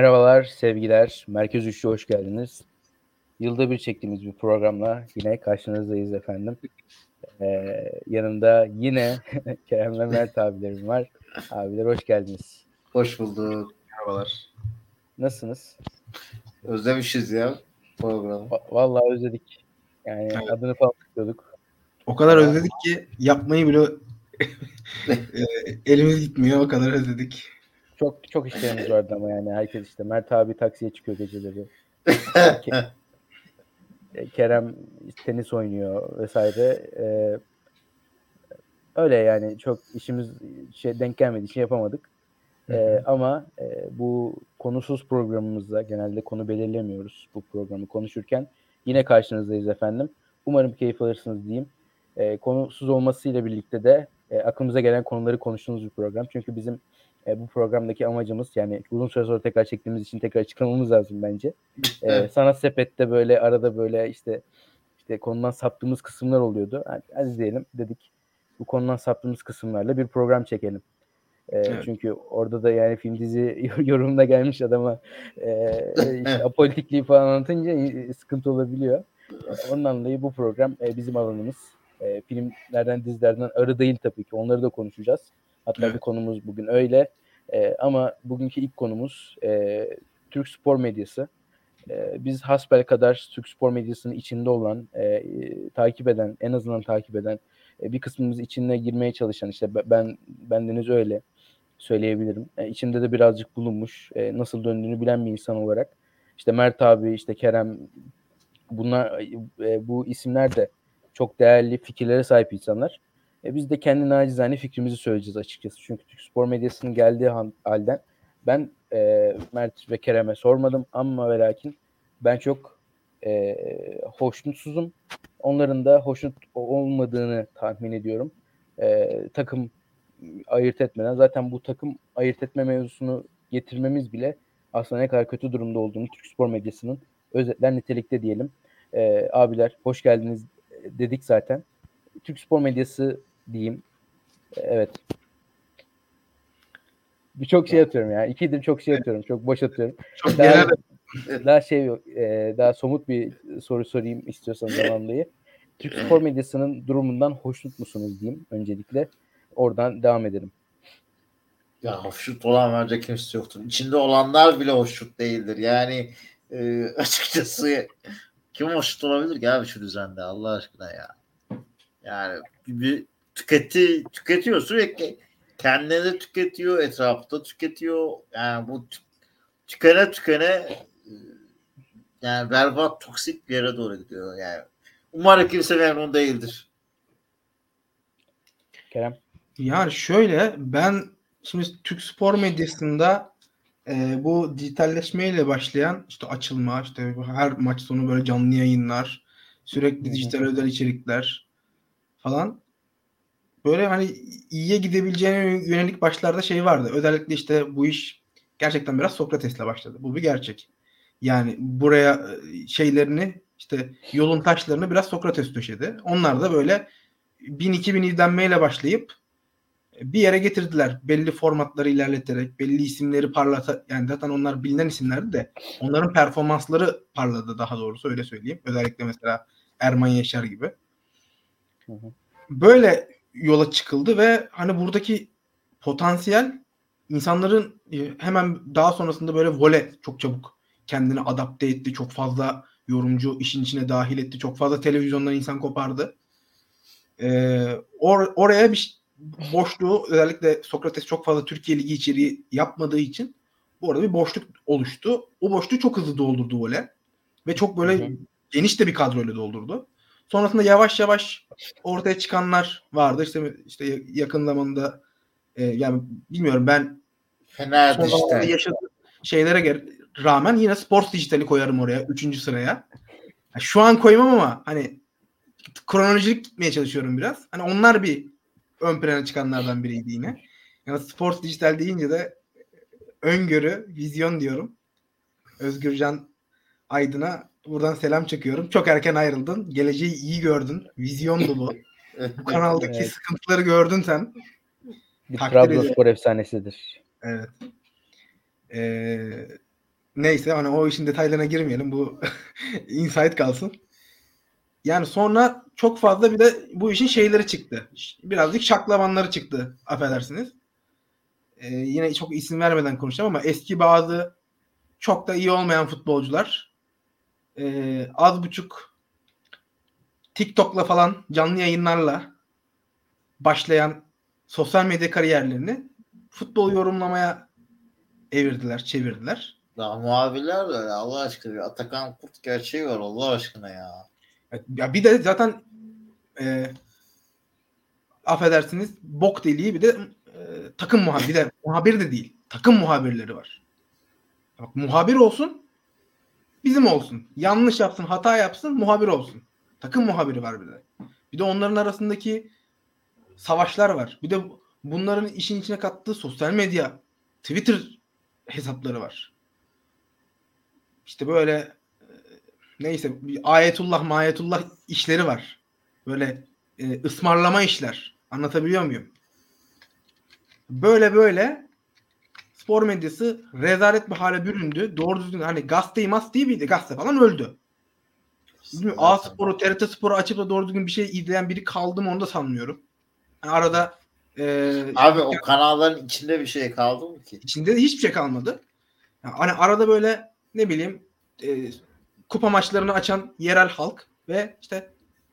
Merhabalar, sevgiler. Merkez Üçlü hoş geldiniz. Yılda bir çektiğimiz bir programla yine karşınızdayız efendim. Ee, yanımda yine Kerem ve Mert abilerim var. Abiler hoş geldiniz. Hoş bulduk. Merhabalar. Nasılsınız? Özlemişiz ya programı. Va- Vallahi özledik. Yani Evet. adını falan tutluyorduk. O kadar özledik ki yapmayı bile e, elimiz gitmiyor. O kadar özledik. Çok çok işlerimiz vardı ama yani herkes işte Mert abi taksiye çıkıyor geceleri. E, Kerem tenis oynuyor vesaire. Ee, öyle yani çok işimiz şey denk gelmediği için yapamadık. Ee, ama e, bu konusuz programımızda genelde konu belirlemiyoruz bu programı konuşurken. Yine karşınızdayız efendim. Umarım keyif alırsınız diyeyim. Ee, konusuz olmasıyla birlikte de e, aklımıza gelen konuları konuştuğumuz bir program. Çünkü bizim e, bu programdaki amacımız yani uzun süre sonra tekrar çektiğimiz için tekrar çıkarmamız lazım bence. Ee, sanat sepette böyle arada böyle işte işte konudan saptığımız kısımlar oluyordu. Hadi, hadi diyelim dedik bu konudan saptığımız kısımlarla bir program çekelim. Ee, Evet. Çünkü orada da yani film dizi yorumuna gelmiş adama e, işte apolitikliği falan anlatınca e, sıkıntı olabiliyor. E, Ondan dolayı bu program e, bizim alanımız. E, filmlerden, dizilerden arı değil tabii ki. Onları da konuşacağız. Hatta Evet. bir konumuz bugün öyle. E, ama bugünkü ilk konumuz e, Türk spor medyası. E, biz hasbel kadar Türk spor medyasının içinde olan, e, e, takip eden, en azından takip eden, e, bir kısmımız içine girmeye çalışan, işte be- ben bendeniz öyle söyleyebilirim. E, içinde de birazcık bulunmuş, e, nasıl döndüğünü bilen bir insan olarak. İşte Mert abi, işte Kerem, bunlar e, bu isimler de çok değerli fikirlere sahip insanlar. E, biz de kendi nacizane fikrimizi söyleyeceğiz açıkçası. Çünkü Türk spor medyasının geldiği halden ben e, Mert ve Kerem'e sormadım ama ve lakin ben çok e, hoşnutsuzum. Onların da hoşnut olmadığını tahmin ediyorum. E, takım ayırt etmeden zaten bu takım ayırt etme mevzusunu getirmemiz bile aslında ne kadar kötü durumda olduğunu Türk spor medyasının özetler nitelikte diyelim. E, abiler hoş geldiniz dedik zaten. Türk spor medyası diyeyim. Evet. Birçok şey atıyorum ya. İkidir çok şey atıyorum. Çok boş atıyorum. Çok Daha, genel daha şey yok, e, daha somut bir soru sorayım istiyorsanız zaman dolayı. Türk spor medyasının durumundan hoşnut musunuz diyeyim öncelikle. Oradan devam edelim. Ya hoşnut olan bence kimse yoktur. İçinde olanlar bile hoşnut değildir. Yani e, açıkçası kim hoşnut olabilir ki abi şu düzende Allah aşkına ya. Yani bir tüketi, tüketiyor sürekli. Kendini de tüketiyor, etrafta tüketiyor. Yani bu tü- tükene tükene yani berbat, toksik bir yere doğru gidiyor. Yani umarım kimse memnun değildir. Kerem. Yani şöyle ben şimdi Türk spor medyasında e, bu dijitalleşmeyle başlayan işte açılma işte her maç sonu böyle canlı yayınlar sürekli dijital özel içerikler falan böyle hani iyiye gidebileceğine yönelik başlarda şey vardı. Özellikle işte bu iş gerçekten biraz Sokrates'le başladı. Bu bir gerçek. Yani buraya e, şeylerini işte yolun taşlarını biraz Sokrates döşedi. Onlar da böyle 1000-2000 izlenmeyle başlayıp bir yere getirdiler. Belli formatları ilerleterek, belli isimleri parlata yani zaten onlar bilinen isimlerdi de onların performansları parladı daha doğrusu öyle söyleyeyim. Özellikle mesela Erman Yaşar gibi. Böyle yola çıkıldı ve hani buradaki potansiyel insanların e, hemen daha sonrasında böyle vole çok çabuk kendini adapte etti. Çok fazla yorumcu işin içine dahil etti. Çok fazla televizyondan insan kopardı. Ee, or- oraya bir boşluğu özellikle Sokrates çok fazla Türkiye Ligi içeriği yapmadığı için bu arada bir boşluk oluştu. O boşluğu çok hızlı doldurdu Vole. Ve çok böyle Hı hı. geniş de bir kadroyla doldurdu. Sonrasında yavaş yavaş ortaya çıkanlar vardı. İşte işte yakın zamanda e, yani bilmiyorum ben zamanlarda dijital. yaşadığım şeylere gel- rağmen yine Sports Dijital'i koyarım oraya. Üçüncü sıraya. Ha, Şu an koymam ama hani kronolojik gitmeye çalışıyorum biraz. Hani onlar bir ön plana çıkanlardan biriydi yine. Yani Sports Dijital deyince de öngörü, vizyon diyorum. Özgürcan Aydın'a buradan selam çakıyorum. Çok erken ayrıldın. Geleceği iyi gördün. Vizyon dolu. Bu kanaldaki Evet. sıkıntıları gördün sen. Bir Takdir. Trabzonspor efsanesidir. Evet. Ee, neyse hani o işin detaylarına girmeyelim. Bu insight kalsın. Yani sonra çok fazla bir de bu işin şeyleri çıktı. Birazcık şaklavanları çıktı affedersiniz. Ee, yine çok isim vermeden konuşacağım ama eski bazı çok da iyi olmayan futbolcular e, az buçuk TikTok'la falan canlı yayınlarla başlayan sosyal medya kariyerlerini futbol yorumlamaya evirdiler, çevirdiler. Ya muhabirler de öyle Allah aşkına. Bir Atakan Kurt gerçeği var Allah aşkına ya. Ya bir de zaten e, affedersiniz bok deliği bir de e, takım muhabiri de muhabir de değil. Takım muhabirleri var. Bak, muhabir olsun bizim olsun. Yanlış yapsın, hata yapsın muhabir olsun. Takım muhabiri var bir de. Bir de onların arasındaki savaşlar var. Bir de bunların işin içine kattığı sosyal medya, Twitter hesapları var. İşte böyle e, neyse bir ayetullah mayetullah işleri var. Böyle e, ısmarlama işler. Anlatabiliyor muyum? Böyle böyle spor medyası rezalet bir hale büründü. Doğru düzgün hani gazete masteyi miydi? Gazete falan öldü. Bilmiyorum, A Spor'u, TRT Spor'u açıp da doğru düzgün bir şey izleyen biri kaldı mı onu da sanmıyorum. Yani arada e, Abi o kanalların içinde bir şey kaldı mı ki? içinde de hiçbir şey kalmadı. Yani hani arada böyle ne bileyim e, kupa maçlarını açan yerel halk ve işte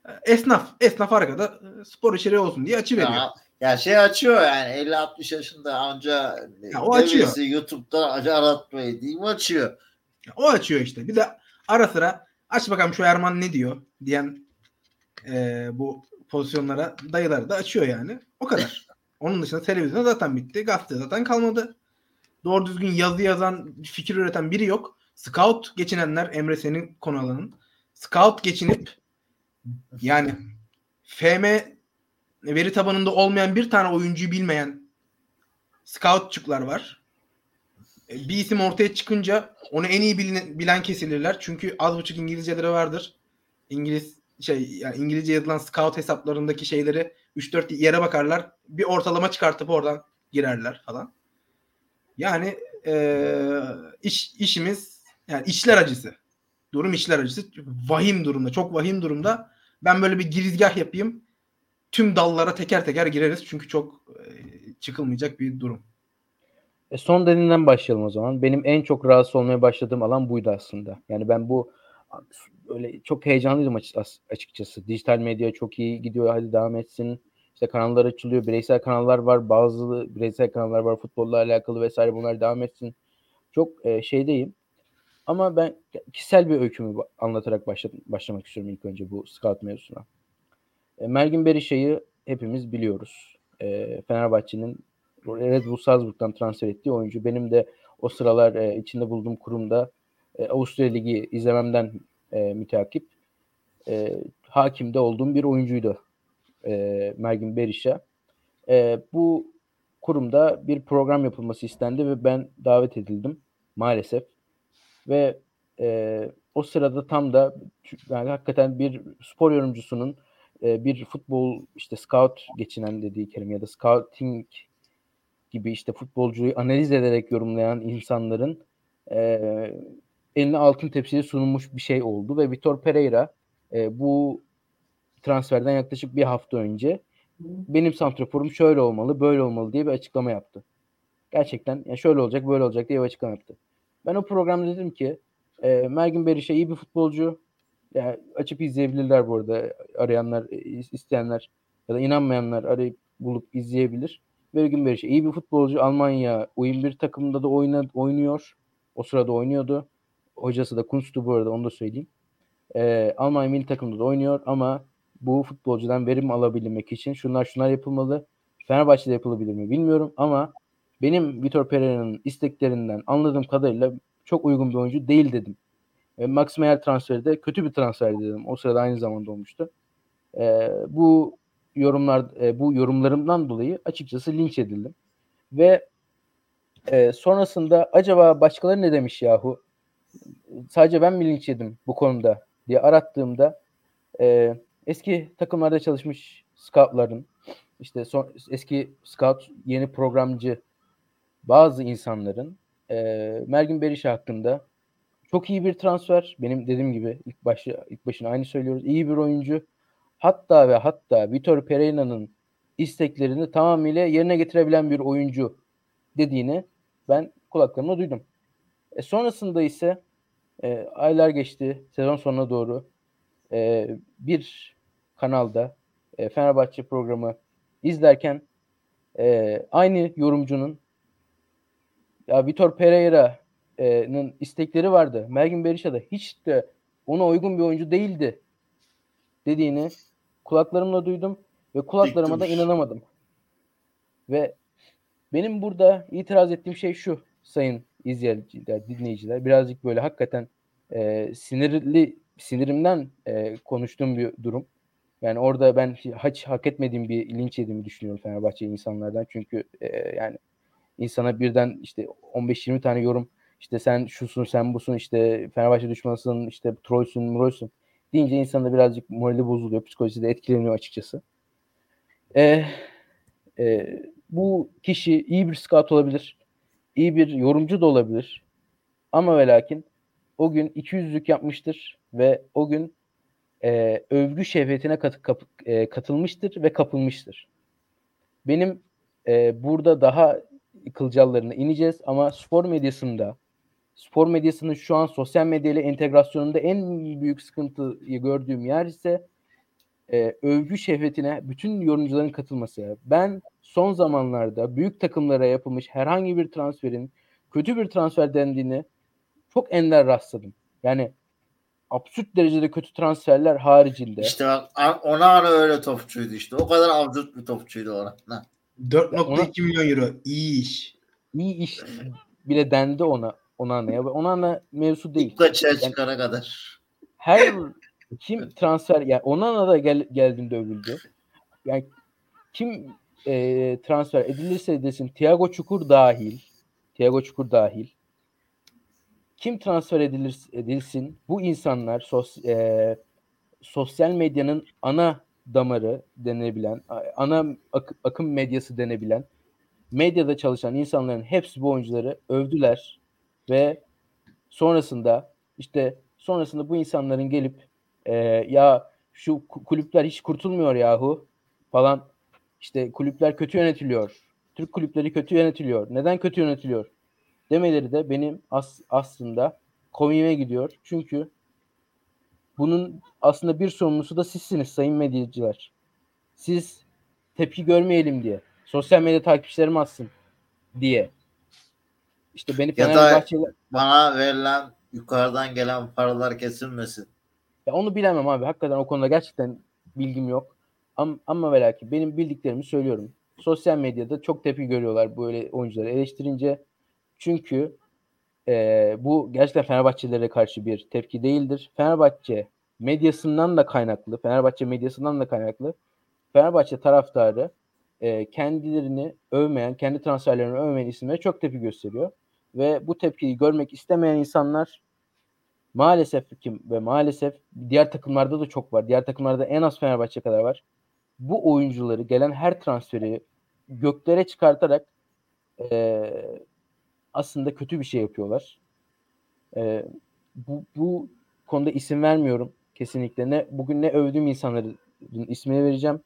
e, esnaf, esnaf arkada e, spor içeriği olsun diye açı veriyor. Ya, ya şey açıyor yani 50-60 yaşında anca Ya o açıyor. YouTube'da aratmayı diyeyim açıyor. O açıyor işte. Bir de ara sıra aç bakalım şu Erman ne diyor diyen e, bu pozisyonlara dayıları da açıyor yani. O kadar. Onun dışında televizyon zaten bitti. Gazete zaten kalmadı. Doğru düzgün yazı yazan, fikir üreten biri yok. Scout geçinenler Emre senin konu alanın. Scout geçinip yani FM veri tabanında olmayan bir tane oyuncuyu bilmeyen scoutçuklar var. E, Bir isim ortaya çıkınca onu en iyi bilen, bilen kesilirler. Çünkü az buçuk İngilizceleri vardır. İngiliz şey yani İngilizce yazılan scout hesaplarındaki şeyleri 3-4 yere bakarlar. Bir ortalama çıkartıp oradan girerler falan. Yani eee, iş işimiz yani işler acısı. Durum işler acısı. Vahim durumda. Çok vahim durumda. Ben böyle bir girizgah yapayım. Tüm dallara teker teker gireriz. Çünkü çok e, çıkılmayacak bir durum. E son dediğinden başlayalım o zaman. Benim en çok rahatsız olmaya başladığım alan buydu aslında. Yani ben bu öyle çok heyecanlıydım açı- as- açıkçası. Dijital medya çok iyi gidiyor. Hadi devam etsin. İşte kanallar açılıyor. Bireysel kanallar var. Bazı bireysel kanallar var futbolla alakalı vesaire. Bunlar devam etsin. Çok e, şeydeyim. Ama ben kişisel bir öykümü anlatarak başla- başlamak istiyorum ilk önce bu scout mevzusuna. E, Mergin Berisha'yı hepimiz biliyoruz. E, Fenerbahçe'nin Red Bull Salzburg'dan transfer ettiği oyuncu. Benim de o sıralar e, içinde bulunduğum kurumda e, Avusturya Ligi izlememden e, müteakip e, hakimde olduğum bir oyuncuydu e, Mergin Berisha. E, bu kurumda bir program yapılması istendi ve ben davet edildim maalesef. Ve e, o sırada tam da yani hakikaten bir spor yorumcusunun e, bir futbol işte scout geçinen dediği kelime ya da scouting gibi işte futbolcuyu analiz ederek yorumlayan insanların e, eline altın tepsiye sunulmuş bir şey oldu ve Vitor Pereira e, bu transferden yaklaşık bir hafta önce benim santraforum şöyle olmalı, böyle olmalı diye bir açıklama yaptı. Gerçekten ya şöyle olacak, böyle olacak diye bir açıklama yaptı. Ben o programda dedim ki e, Mergin Berisha iyi bir futbolcu. Yani açıp izleyebilirler bu arada arayanlar, e, isteyenler ya da inanmayanlar arayıp bulup izleyebilir. Mergin Berisha iyi bir futbolcu. Almanya U21 takımında da oynadı, oynuyor. O sırada oynuyordu. Hocası da Kunst'tu bu arada onu da söyleyeyim. Ee, Almanya milli takımında da oynuyor ama bu futbolcudan verim alabilmek için şunlar şunlar yapılmalı. Fenerbahçe'de yapılabilir mi bilmiyorum ama benim Vitor Pereira'nın isteklerinden anladığım kadarıyla çok uygun bir oyuncu değil dedim. E, Max Meyer transferi de kötü bir transfer dedim. O sırada aynı zamanda olmuştu. E, bu yorumlar e, bu yorumlarımdan dolayı açıkçası linç edildim. Ve e, sonrasında acaba başkaları ne demiş yahu? Sadece ben mi linç yedim bu konuda diye arattığımda e, eski takımlarda çalışmış scoutların işte son, eski scout yeni programcı bazı insanların e, Mergin Berisha hakkında Çok iyi bir transfer. Benim dediğim gibi ilk başı ilk başına aynı söylüyoruz. İyi bir oyuncu. Hatta ve hatta Vitor Pereira'nın isteklerini tamamıyla yerine getirebilen bir oyuncu dediğini ben kulaklarımla duydum. E sonrasında ise e, aylar geçti. Sezon sonuna doğru e, bir kanalda e, Fenerbahçe programı izlerken e, aynı yorumcunun ya Vitor Pereira'nın istekleri vardı. Mergin Berisha da hiç de ona uygun bir oyuncu değildi dediğini kulaklarımla duydum ve kulaklarıma da inanamadım. Ve benim burada itiraz ettiğim şey şu sayın izleyiciler, dinleyiciler. Birazcık böyle hakikaten e, sinirli sinirimden e, konuştuğum bir durum. Yani orada ben hiç hak etmediğim bir linç yediğimi düşünüyorum Fenerbahçe insanlardan. Çünkü e, yani insana birden işte 15-20 tane yorum işte sen şusun sen busun işte Fenerbahçe düşmanısın işte trollsün murolsün deyince insanda birazcık morali bozuluyor. Psikolojisi de etkileniyor açıkçası. E, e, bu kişi iyi bir scout olabilir. iyi bir yorumcu da olabilir. Ama ve lakin o gün 200'lük yapmıştır ve o gün e, övgü şehvetine kat, kap, e, katılmıştır ve kapılmıştır. Benim e, burada daha kılcallarına ineceğiz ama spor medyasında spor medyasının şu an sosyal medyayla entegrasyonunda en büyük sıkıntıyı gördüğüm yer ise e, övgü şehvetine bütün yorumcuların katılması. Ben son zamanlarda büyük takımlara yapılmış herhangi bir transferin kötü bir transfer dendiğini çok ender rastladım. Yani absürt derecede kötü transferler haricinde. İşte bak ona ara öyle topçuydu işte. O kadar absürt bir topçuydu ona. 4.2 milyon euro. İyi iş. İyi iş bile dendi ona. Ona ne? Ona ne mevzu değil. Kaçığa yani, çıkana kadar. Her kim transfer yani ona da gel, geldiğinde övüldü. Yani kim e, transfer edilirse desin Thiago Çukur dahil Thiago Çukur dahil kim transfer edilir, edilsin bu insanlar sos, e, sosyal medyanın ana damarı denebilen, ana ak, akım medyası denebilen medyada çalışan insanların hepsi bu oyuncuları övdüler ve sonrasında işte sonrasında bu insanların gelip e, ya şu kulüpler hiç kurtulmuyor yahu falan işte kulüpler kötü yönetiliyor. Türk kulüpleri kötü yönetiliyor. Neden kötü yönetiliyor? demeleri de benim as aslında komiğime gidiyor. Çünkü bunun aslında bir sorumlusu da sizsiniz sayın medyacılar. Siz tepki görmeyelim diye. Sosyal medya takipçilerim atsın diye. İşte beni Fenerbahçe'yle... bana verilen yukarıdan gelen paralar kesilmesin. Ya onu bilemem abi. Hakikaten o konuda gerçekten bilgim yok. Ama, ama ve lakin benim bildiklerimi söylüyorum. Sosyal medyada çok tepki görüyorlar böyle oyuncuları eleştirince çünkü e, bu gerçekten Fenerbahçelilere karşı bir tepki değildir. Fenerbahçe medyasından da kaynaklı, Fenerbahçe medyasından da kaynaklı. Fenerbahçe taraftarı e, kendilerini övmeyen, kendi transferlerini övmeyen isimlere çok tepki gösteriyor. Ve bu tepkiyi görmek istemeyen insanlar maalesef kim ve maalesef diğer takımlarda da çok var. Diğer takımlarda en az Fenerbahçe kadar var. Bu oyuncuları gelen her transferi göklere çıkartarak e, aslında kötü bir şey yapıyorlar. E, bu, bu konuda isim vermiyorum kesinlikle. Ne bugün ne övdüğüm insanların ismini vereceğim.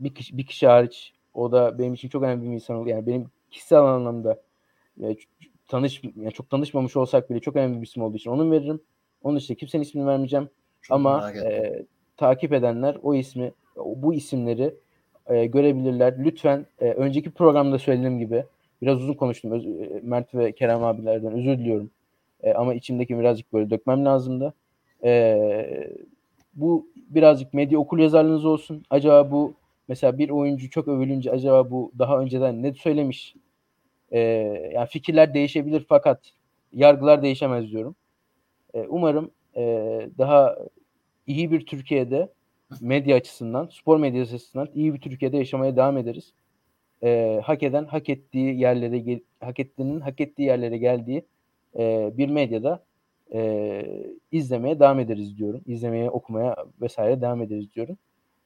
Bir kişi, bir kişi hariç o da benim için çok önemli bir insan oldu. Yani benim kişisel anlamda yani tanış yani çok tanışmamış olsak bile çok önemli bir isim olduğu için onun veririm. Onun dışında kimsenin ismini vermeyeceğim. Çok Ama e, takip edenler o ismi bu isimleri e, görebilirler. Lütfen e, önceki programda söylediğim gibi Biraz uzun konuştum. Öz, e, Mert ve Kerem abilerden özür diliyorum. E, ama içimdeki birazcık böyle dökmem lazımdı. E, bu birazcık medya okul yazarlığınız olsun. Acaba bu mesela bir oyuncu çok övülünce acaba bu daha önceden ne söylemiş? E, yani fikirler değişebilir fakat yargılar değişemez diyorum. E, umarım e, daha iyi bir Türkiye'de medya açısından, spor medyası açısından iyi bir Türkiye'de yaşamaya devam ederiz e, hak eden hak ettiği yerlere hak ettiğinin hak ettiği yerlere geldiği e, bir medyada e, izlemeye devam ederiz diyorum. İzlemeye, okumaya vesaire devam ederiz diyorum.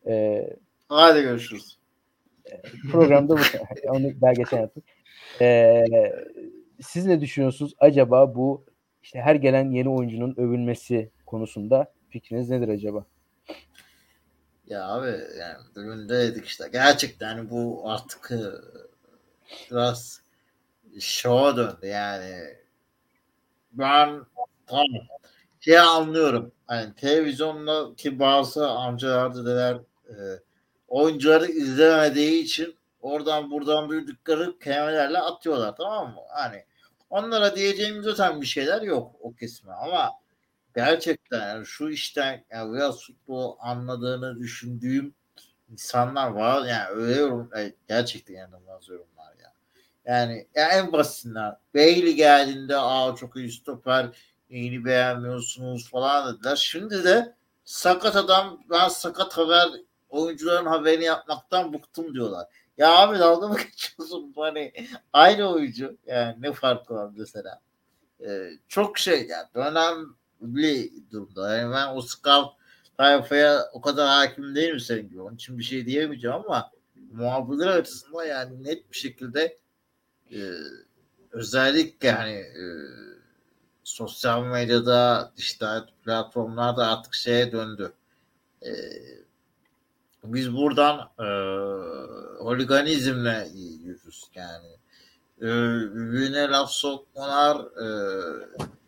E, Hadi görüşürüz. Programda bu. Onu geçen yaptık. E, siz ne düşünüyorsunuz? Acaba bu işte her gelen yeni oyuncunun övülmesi konusunda fikriniz nedir acaba? Ya abi yani bugün de dedik işte gerçekten bu artık e, biraz şova döndü yani ben tamam şey anlıyorum hani televizyondaki bazı amcalar dedeler e, oyuncuları izlemediği için oradan buradan duydukları kelimelerle atıyorlar tamam mı? Hani onlara diyeceğimiz zaten bir şeyler yok o kesme ama gerçekten yani şu işten yani biraz futbol anladığını düşündüğüm insanlar var yani öyle yorum yani gerçekten inanılmaz yorumlar ya. Yani, yani en basitinden Bailey geldiğinde aa çok iyi stoper yeni beğenmiyorsunuz falan dediler. Şimdi de sakat adam ben sakat haber oyuncuların haberini yapmaktan bıktım diyorlar. Ya abi dalga mı geçiyorsun? Hani aynı oyuncu. Yani ne farkı var mesela? Ee, çok şey yani önemli durumda. Yani ben o scout tayfaya o kadar hakim değilim senin gibi. Onun için bir şey diyemeyeceğim ama muhabirler açısından yani net bir şekilde e, özellikle hani e, sosyal medyada işte platformlarda artık şeye döndü. E, biz buradan e, holiganizmle yürürüz yani. E, laf sokmalar e,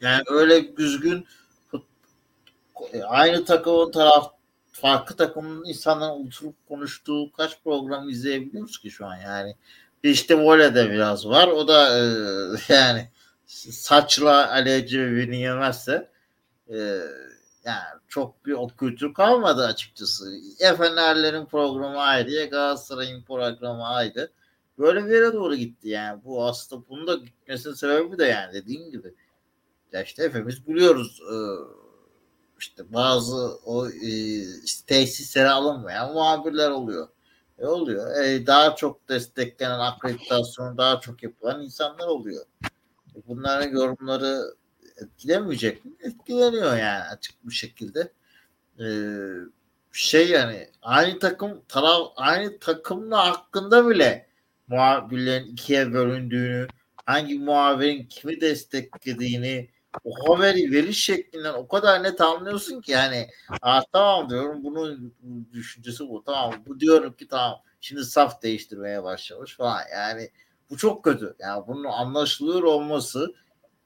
yani öyle düzgün aynı takımın taraf farklı takımın insanların oturup konuştuğu kaç program izleyebiliyoruz ki şu an yani. İşte voleyde biraz var. O da e, yani saçla aleci birbirini yemezse e, yani çok bir o kültür kalmadı açıkçası. Efenerlerin programı ayrı, Galatasaray'ın programı ayrı. Böyle bir yere doğru gitti yani. Bu aslında bunun da gitmesinin sebebi de yani dediğim gibi. Ya işte hepimiz biliyoruz e, işte bazı o e, işte tesislere alınmayan muhabirler oluyor. E oluyor. E, daha çok desteklenen akreditasyon daha çok yapılan insanlar oluyor. E, bunların yorumları etkilemeyecek mi? Etkileniyor yani açık bir şekilde. Ee, şey yani aynı takım taraf aynı takımla hakkında bile muhabirlerin ikiye bölündüğünü hangi muhabirin kimi desteklediğini o haberi veriş şeklinden o kadar net anlıyorsun ki yani Aa, tamam diyorum bunun düşüncesi bu tamam bu diyorum ki tamam şimdi saf değiştirmeye başlamış falan yani bu çok kötü yani bunun anlaşılıyor olması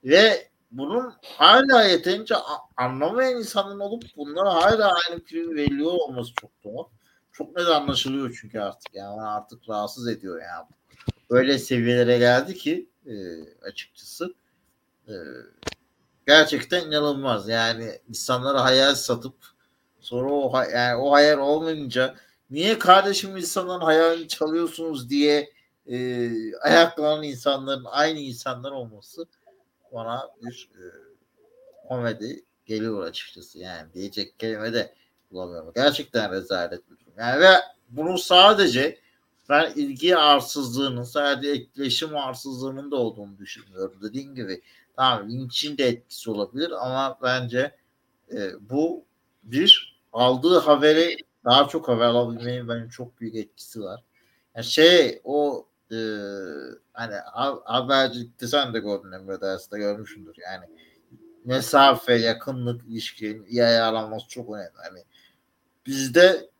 ve bunun hala yeterince anlamayan insanın olup bunlara hala aynı fikri veriliyor olması çok tuhaf. Çok net anlaşılıyor çünkü artık yani artık rahatsız ediyor yani. Böyle seviyelere geldi ki e, açıkçası e, gerçekten inanılmaz. Yani insanlara hayal satıp sonra o yani o hayal olmayınca niye kardeşim insanların hayalini çalıyorsunuz diye e, ayaklanan insanların aynı insanlar olması bana bir e, komedi geliyor açıkçası. Yani diyecek kelime de bulamıyorum. Gerçekten rezalet bir durum. Yani ve bunu sadece ben ilgi arsızlığının sadece etkileşim arsızlığının da olduğunu düşünüyorum. Dediğim gibi tamam linçin de etkisi olabilir ama bence e, bu bir aldığı haberi daha çok haber alabilmenin benim çok büyük etkisi var. Yani şey o e, hani habercilikte sen de gördün Emre derste görmüşsündür yani mesafe, yakınlık ilişkinin iyi ayarlanması çok önemli. Hani bizde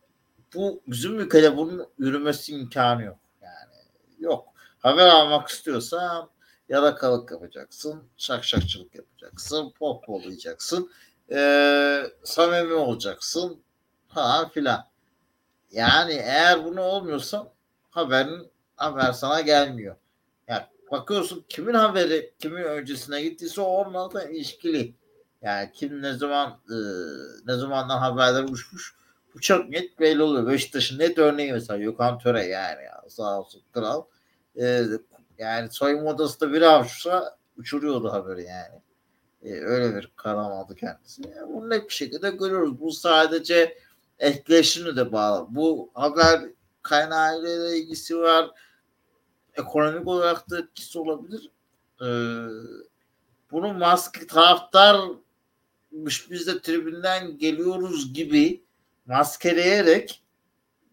bu bizim ülkede bunun yürümesi imkanı yok. Yani yok. Haber almak istiyorsan yalakalık yapacaksın, şakşakçılık yapacaksın, pop olacaksın, ee, samimi olacaksın falan filan. Yani eğer bunu olmuyorsa haberin haber sana gelmiyor. Yani bakıyorsun kimin haberi kimin öncesine gittiyse o onunla ilişkili. Yani kim ne zaman e, ne zamandan haberler uçmuş bu çok net belli oluyor. Beşiktaş'ın net örneği mesela Gökhan Töre yani ya, sağ olsun kral. E, yani soyunma odasında bir avşursa uçuruyordu haberi yani. E, öyle bir karam aldı kendisi. Yani bunu net bir şekilde görüyoruz. Bu sadece etkileşimle de bağlı. Bu haber kaynağıyla ilgisi var ekonomik olarak da etkisi olabilir. Ee, bunu maske taraftarmış biz de tribünden geliyoruz gibi maskeleyerek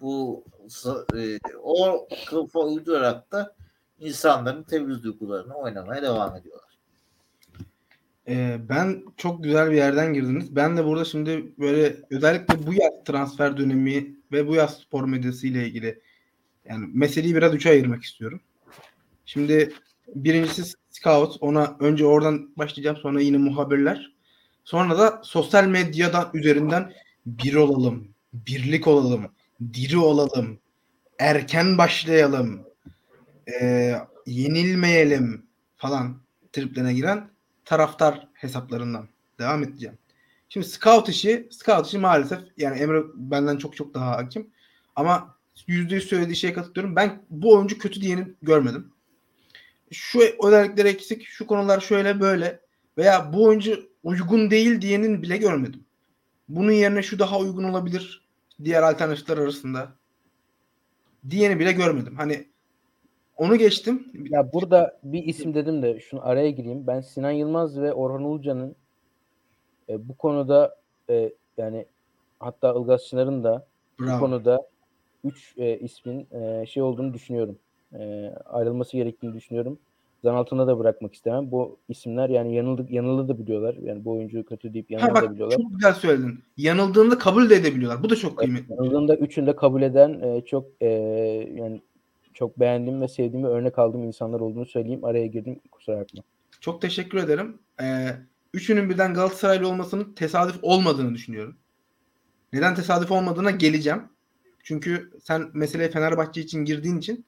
bu e, o kılıfa uydurarak da insanların temiz duygularını oynamaya devam ediyorlar. Ee, ben çok güzel bir yerden girdiniz. Ben de burada şimdi böyle özellikle bu yaz transfer dönemi ve bu yaz spor medyası ile ilgili yani meseleyi biraz üçe ayırmak istiyorum. Şimdi birincisi scout. Ona önce oradan başlayacağım. Sonra yine muhabirler. Sonra da sosyal medyadan üzerinden bir olalım, birlik olalım, diri olalım, erken başlayalım, e, yenilmeyelim falan triplerine giren taraftar hesaplarından devam edeceğim. Şimdi scout işi, scout işi maalesef yani Emre benden çok çok daha hakim. Ama %100 söylediği şeye katılıyorum. Ben bu oyuncu kötü diyeni görmedim. Şu özellikleri eksik, şu konular şöyle böyle veya bu oyuncu uygun değil diyenin bile görmedim. Bunun yerine şu daha uygun olabilir diğer alternatifler arasında diyeni bile görmedim. Hani onu geçtim. Ya burada bir isim dedim de şunu araya gireyim. Ben Sinan Yılmaz ve Orhan Ulucan'ın e, bu konuda e, yani hatta Ilgaz Çınar'ın da Bravo. bu konuda 3 e, ismin e, şey olduğunu düşünüyorum. E, ayrılması gerektiğini düşünüyorum. Zan altına da bırakmak istemem. Bu isimler yani yanıldı, yanıldı da biliyorlar. Yani bu oyuncu kötü deyip Ha yanıldı da biliyorlar. çok güzel söyledin. Yanıldığında kabul de edebiliyorlar. Bu da çok kıymetli. Yanıldığında üçünü de kabul eden e, çok e, yani çok beğendiğim ve sevdiğim ve örnek aldığım insanlar olduğunu söyleyeyim. Araya girdim kusura bakma. Çok teşekkür ederim. Ee, üçünün birden Galatasaraylı olmasının tesadüf olmadığını düşünüyorum. Neden tesadüf olmadığına geleceğim. Çünkü sen meseleye Fenerbahçe için girdiğin için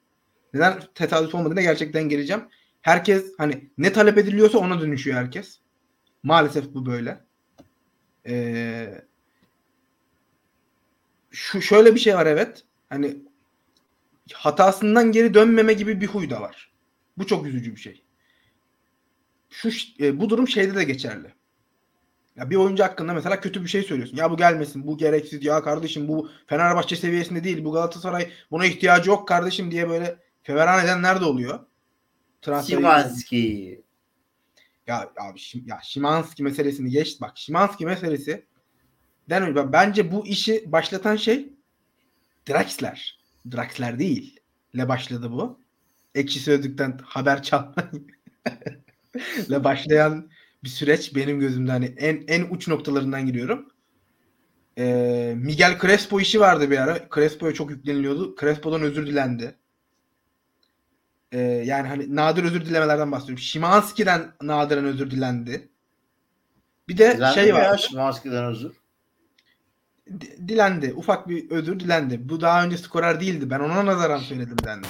neden tesadüf olmadığına gerçekten geleceğim. Herkes hani ne talep ediliyorsa ona dönüşüyor herkes. Maalesef bu böyle. Ee, şu şöyle bir şey var evet. Hani hatasından geri dönmeme gibi bir huy da var. Bu çok üzücü bir şey. Şu e, bu durum şeyde de geçerli. Ya bir oyuncu hakkında mesela kötü bir şey söylüyorsun. Ya bu gelmesin, bu gereksiz. Ya kardeşim bu Fenerbahçe seviyesinde değil. Bu Galatasaray buna ihtiyacı yok kardeşim diye böyle feveran edenler de oluyor. Transferi- Simanski. ya abi ya Şimanski meselesini geç bak. Şimanski meselesi den önce bence bu işi başlatan şey Draxler. Draxler değil. Le başladı bu. Ekşi Sözlük'ten haber çalmayı ile başlayan bir süreç benim gözümde hani en en uç noktalarından giriyorum. Ee, Miguel Crespo işi vardı bir ara. Crespo'ya çok yükleniliyordu. Crespo'dan özür dilendi. Ee, yani hani nadir özür dilemelerden bahsediyorum. Şimanski'den nadiren özür dilendi. Bir de Dilendi şey var. Şimanski'den özür? Di- dilendi. Ufak bir özür dilendi. Bu daha önce skorer değildi. Ben ona nazaran söyledim dendi.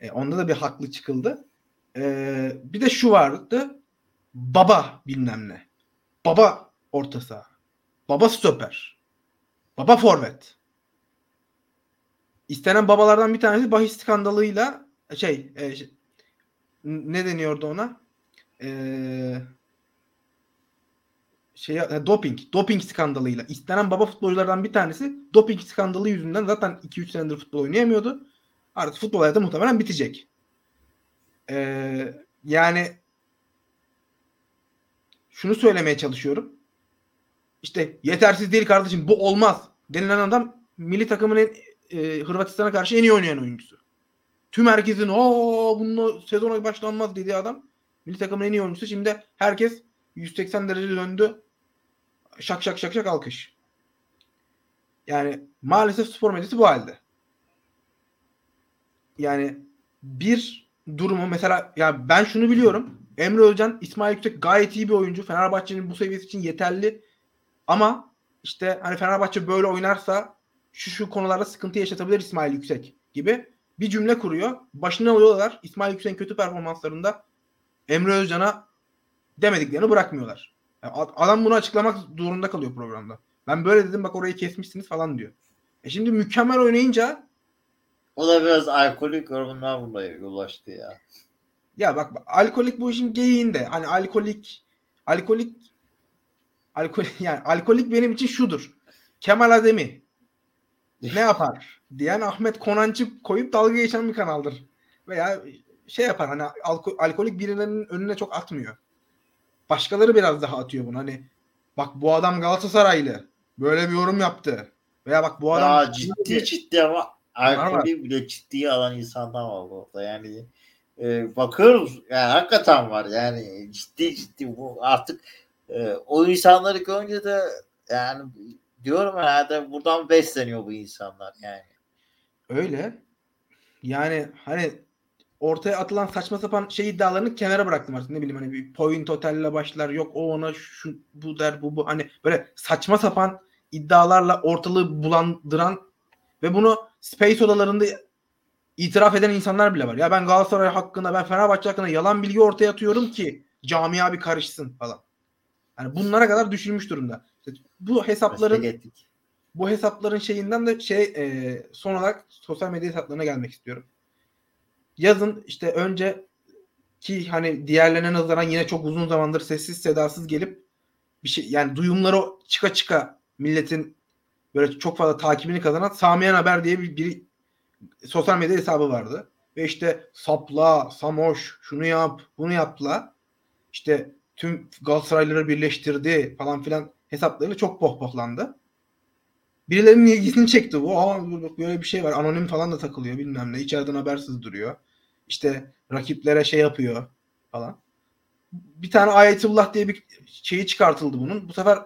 E, onda da bir haklı çıkıldı. E, bir de şu vardı. Baba bilmem ne. Baba orta saha. Baba stoper. Baba forvet. İstenen babalardan bir tanesi bahis skandalıyla şey, e, şey, ne deniyordu ona? Eee şey e, doping, doping skandalıyla istenen baba futbolculardan bir tanesi doping skandalı yüzünden zaten 2-3 senedir futbol oynayamıyordu. Artık futbol hayatı muhtemelen bitecek. Ee, yani şunu söylemeye çalışıyorum. İşte yetersiz değil kardeşim bu olmaz denilen adam milli takımın en, e, Hırvatistan'a karşı en iyi oynayan oyuncusu. Tüm herkesin o bununla sezona başlanmaz dediği adam milli takımın en iyi oyuncusu. Şimdi herkes 180 derece döndü. Şak şak şak şak alkış. Yani maalesef spor medyası bu halde. Yani bir durumu mesela ya ben şunu biliyorum. Emre Özcan, İsmail Yüksek gayet iyi bir oyuncu. Fenerbahçe'nin bu seviyesi için yeterli. Ama işte hani Fenerbahçe böyle oynarsa şu şu konularda sıkıntı yaşatabilir İsmail Yüksek gibi bir cümle kuruyor. Başına alıyorlar. İsmail Yüksek'in kötü performanslarında Emre Özcan'a demediklerini bırakmıyorlar. Yani adam bunu açıklamak zorunda kalıyor programda. Ben böyle dedim bak orayı kesmişsiniz falan diyor. E şimdi mükemmel oynayınca O da biraz alkolik yorumlar buna ulaştı ya. ya bak alkolik bu işin geyiğinde. Hani alkolik alkolik alkolik yani alkolik benim için şudur. Kemal Azemi ne yapar diyen Ahmet Konancı koyup dalga geçen bir kanaldır. Veya şey yapar hani alko- alkolik birilerinin önüne çok atmıyor. Başkaları biraz daha atıyor bunu. Hani bak bu adam Galatasaraylı. Böyle bir yorum yaptı. Veya bak bu adam Daha ciddi ciddi ama alkolü bile ciddiye alan insanlar var burada. Yani e, bakıyoruz yani hakikaten var yani ciddi ciddi bu artık e, o insanları görünce de yani diyorum herhalde buradan besleniyor bu insanlar yani. Öyle. Yani hani ortaya atılan saçma sapan şey iddialarını kenara bıraktım artık. Ne bileyim hani bir point totelle başlar. Yok o ona şu bu der bu bu. Hani böyle saçma sapan iddialarla ortalığı bulandıran ve bunu space odalarında itiraf eden insanlar bile var. Ya ben Galatasaray hakkında, ben Fenerbahçe hakkında yalan bilgi ortaya atıyorum ki camia bir karışsın falan. Yani bunlara kadar düşünmüş durumda. Bu hesapların bu hesapların şeyinden de şey e, son olarak sosyal medya hesaplarına gelmek istiyorum. Yazın işte önce ki hani diğerlerine nazaran yine çok uzun zamandır sessiz sedasız gelip bir şey yani duyumları çıka çıka milletin böyle çok fazla takibini kazanan Samiyen Haber diye bir, bir sosyal medya hesabı vardı. Ve işte sapla, samoş, şunu yap, bunu yapla. İşte tüm Galatasaraylıları birleştirdi falan filan hesaplarıyla çok pohpohlandı. Birilerinin ilgisini çekti bu. Böyle bir şey var. Anonim falan da takılıyor bilmem ne. İçeriden habersiz duruyor. İşte rakiplere şey yapıyor falan. Bir tane Ayetullah diye bir şeyi çıkartıldı bunun. Bu sefer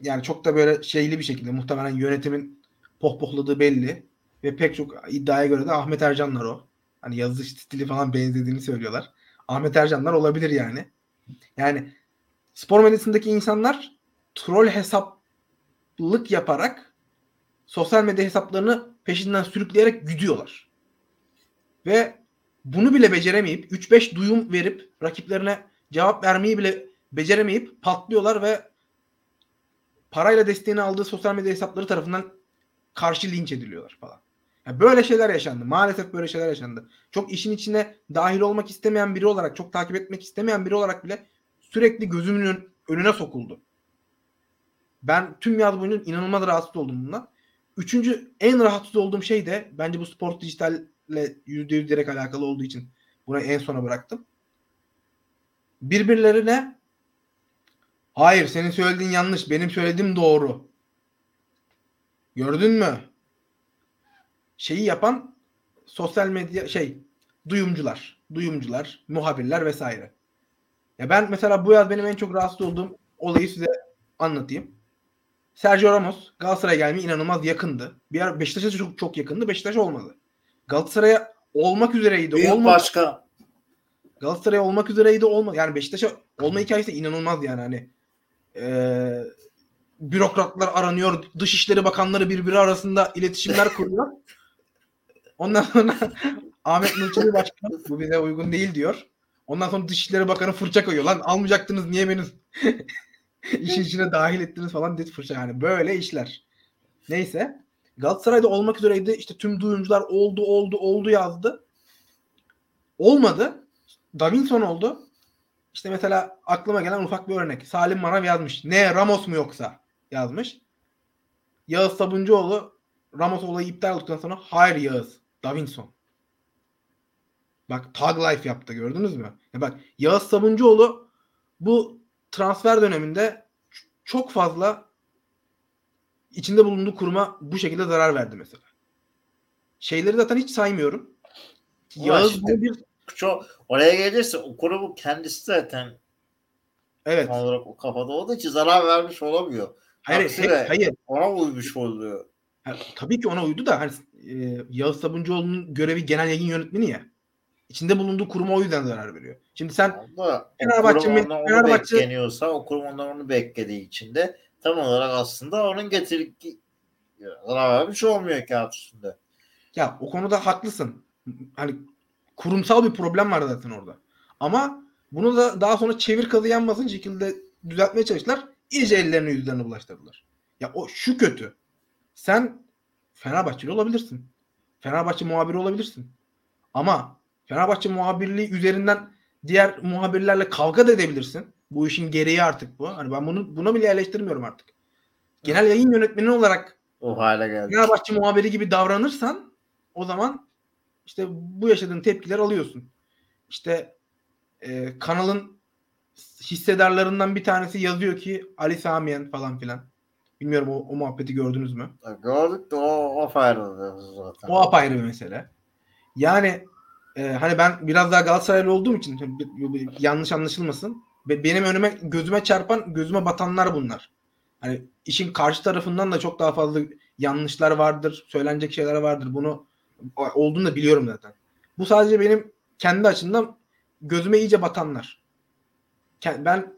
yani çok da böyle şeyli bir şekilde muhtemelen yönetimin pohpohladığı belli. Ve pek çok iddiaya göre de Ahmet Ercanlar o. Hani yazı stili falan benzediğini söylüyorlar. Ahmet Ercanlar olabilir yani. Yani spor medyasındaki insanlar troll hesaplık yaparak sosyal medya hesaplarını peşinden sürükleyerek güdüyorlar. Ve bunu bile beceremeyip 3-5 duyum verip rakiplerine cevap vermeyi bile beceremeyip patlıyorlar ve parayla desteğini aldığı sosyal medya hesapları tarafından karşı linç ediliyorlar falan. Yani böyle şeyler yaşandı. Maalesef böyle şeyler yaşandı. Çok işin içine dahil olmak istemeyen biri olarak, çok takip etmek istemeyen biri olarak bile sürekli gözümün önüne sokuldu. Ben tüm yaz boyunca inanılmaz rahatsız oldum bundan. Üçüncü en rahatsız olduğum şey de bence bu sport dijitalle yüzde yüz direkt alakalı olduğu için bunu en sona bıraktım. Birbirlerine hayır senin söylediğin yanlış benim söylediğim doğru. Gördün mü? Şeyi yapan sosyal medya şey duyumcular, duyumcular, muhabirler vesaire. Ya ben mesela bu yaz benim en çok rahatsız olduğum olayı size anlatayım. Sergio Ramos Galatasaray'a gelmeye inanılmaz yakındı. Bir ara Beşiktaş'a çok çok yakındı. Beşiktaş olmadı. Galatasaray'a olmak üzereydi. Büyük olmadı. başka Galatasaray'a olmak üzereydi olmadı. Yani Beşiktaş'a olma hikayesi inanılmaz yani hani eee bürokratlar aranıyor. Dışişleri Bakanları birbiri arasında iletişimler kuruyor. Ondan sonra Ahmet Nurçevi Başkan bu bize uygun değil diyor. Ondan sonra Dışişleri Bakanı fırça koyuyor. Lan almayacaktınız niye beni işin içine dahil ettiniz falan dedi fırça. Yani böyle işler. Neyse. Galatasaray'da olmak üzereydi. İşte tüm duyumcular oldu oldu oldu yazdı. Olmadı. Davinson oldu. İşte mesela aklıma gelen ufak bir örnek. Salim Marav yazmış. Ne Ramos mu yoksa yazmış. Yağız Sabuncuoğlu Ramos olayı iptal olduktan sonra hayır Yağız. Davinson. Bak tag life yaptı gördünüz mü? Ya bak Yağız Sabuncuoğlu bu transfer döneminde çok fazla içinde bulunduğu kuruma bu şekilde zarar verdi mesela. Şeyleri zaten hiç saymıyorum. Ulan Yağız işte- bir çok oraya gelirse o kurumu kendisi zaten evet. tam olarak o kafada olduğu için zarar vermiş olamıyor. Hayır, Aksine he- hayır. ona uymuş oluyor. Ha, tabii ki ona uydu da hani e, Yağız Sabuncuoğlu'nun görevi genel yayın yönetmeni ya. İçinde bulunduğu kuruma o yüzden zarar veriyor. Şimdi sen Fenerbahçe Fenerbahçe- bekleniyorsa o kurum ondan onu beklediği için de tam olarak aslında onun getirip zarar vermiş olmuyor kağıt üstünde. ya o konuda haklısın. Hani kurumsal bir problem var zaten orada. Ama bunu da daha sonra çevir kazı yanmasın şekilde düzeltmeye çalıştılar. İyice ellerini yüzlerini bulaştırdılar. Ya o şu kötü. Sen Fenerbahçeli olabilirsin. Fenerbahçe muhabiri olabilirsin. Ama Fenerbahçe muhabirliği üzerinden diğer muhabirlerle kavga da edebilirsin. Bu işin gereği artık bu. Hani ben bunu buna bile eleştirmiyorum artık. Genel yayın yönetmeni olarak O hale geldi. Fenerbahçe muhabiri gibi davranırsan o zaman işte bu yaşadığın tepkileri alıyorsun. İşte e, kanalın hissedarlarından bir tanesi yazıyor ki Ali Samiyen falan filan. Bilmiyorum o, o muhabbeti gördünüz mü? Gördük de o, o faydalı zaten. O apayrı bir mesele. Yani e, hani ben biraz daha Galatasaraylı olduğum için yanlış anlaşılmasın. Be- Benim önüme gözüme çarpan, gözüme batanlar bunlar. Hani işin karşı tarafından da çok daha fazla yanlışlar vardır, söylenecek şeyler vardır. Bunu olduğunu da biliyorum zaten. Bu sadece benim kendi açımdan gözüme iyice batanlar. Ben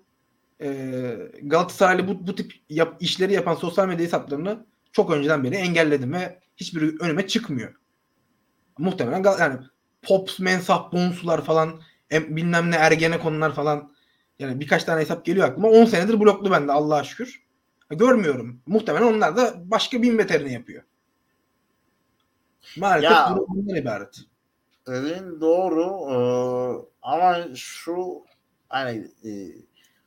e, Galatasaraylı bu, bu tip yap, işleri yapan sosyal medya hesaplarını çok önceden beri engelledim ve hiçbiri önüme çıkmıyor. Muhtemelen yani Pops, Mensah, Bonsular falan em, bilmem ne Ergenekonlar falan yani birkaç tane hesap geliyor aklıma. 10 senedir bloklu bende Allah'a şükür. Görmüyorum. Muhtemelen onlar da başka bin beterini yapıyor. Maalesef Ya- durum bundan ibaret. Dediğin doğru ee, ama şu hani e,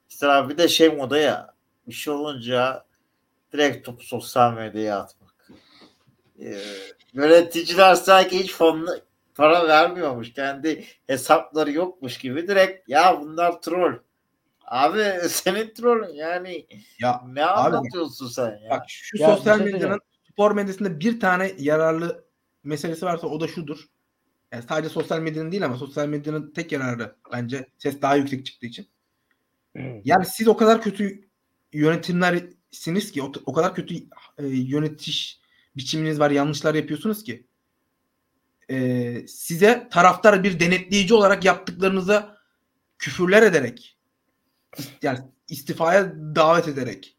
mesela bir de şey moda ya bir şey olunca direkt topu sosyal medyaya atmak. Ee, yöneticiler sanki hiç fonla, para vermiyormuş. Kendi hesapları yokmuş gibi direkt ya bunlar troll. Abi senin trollün yani Ya ne anlatıyorsun sen ya? Bak şu Ya, sosyal şey medyanın spor medyasında bir tane yararlı meselesi varsa o da şudur. Yani sadece sosyal medyanın değil ama sosyal medyanın tek yararı bence ses daha yüksek çıktığı için. Yani siz o kadar kötü yönetimlersiniz ki o, o kadar kötü e, yönetiş biçiminiz var, yanlışlar yapıyorsunuz ki e, size taraftar bir denetleyici olarak yaptıklarınıza küfürler ederek yani istifaya davet ederek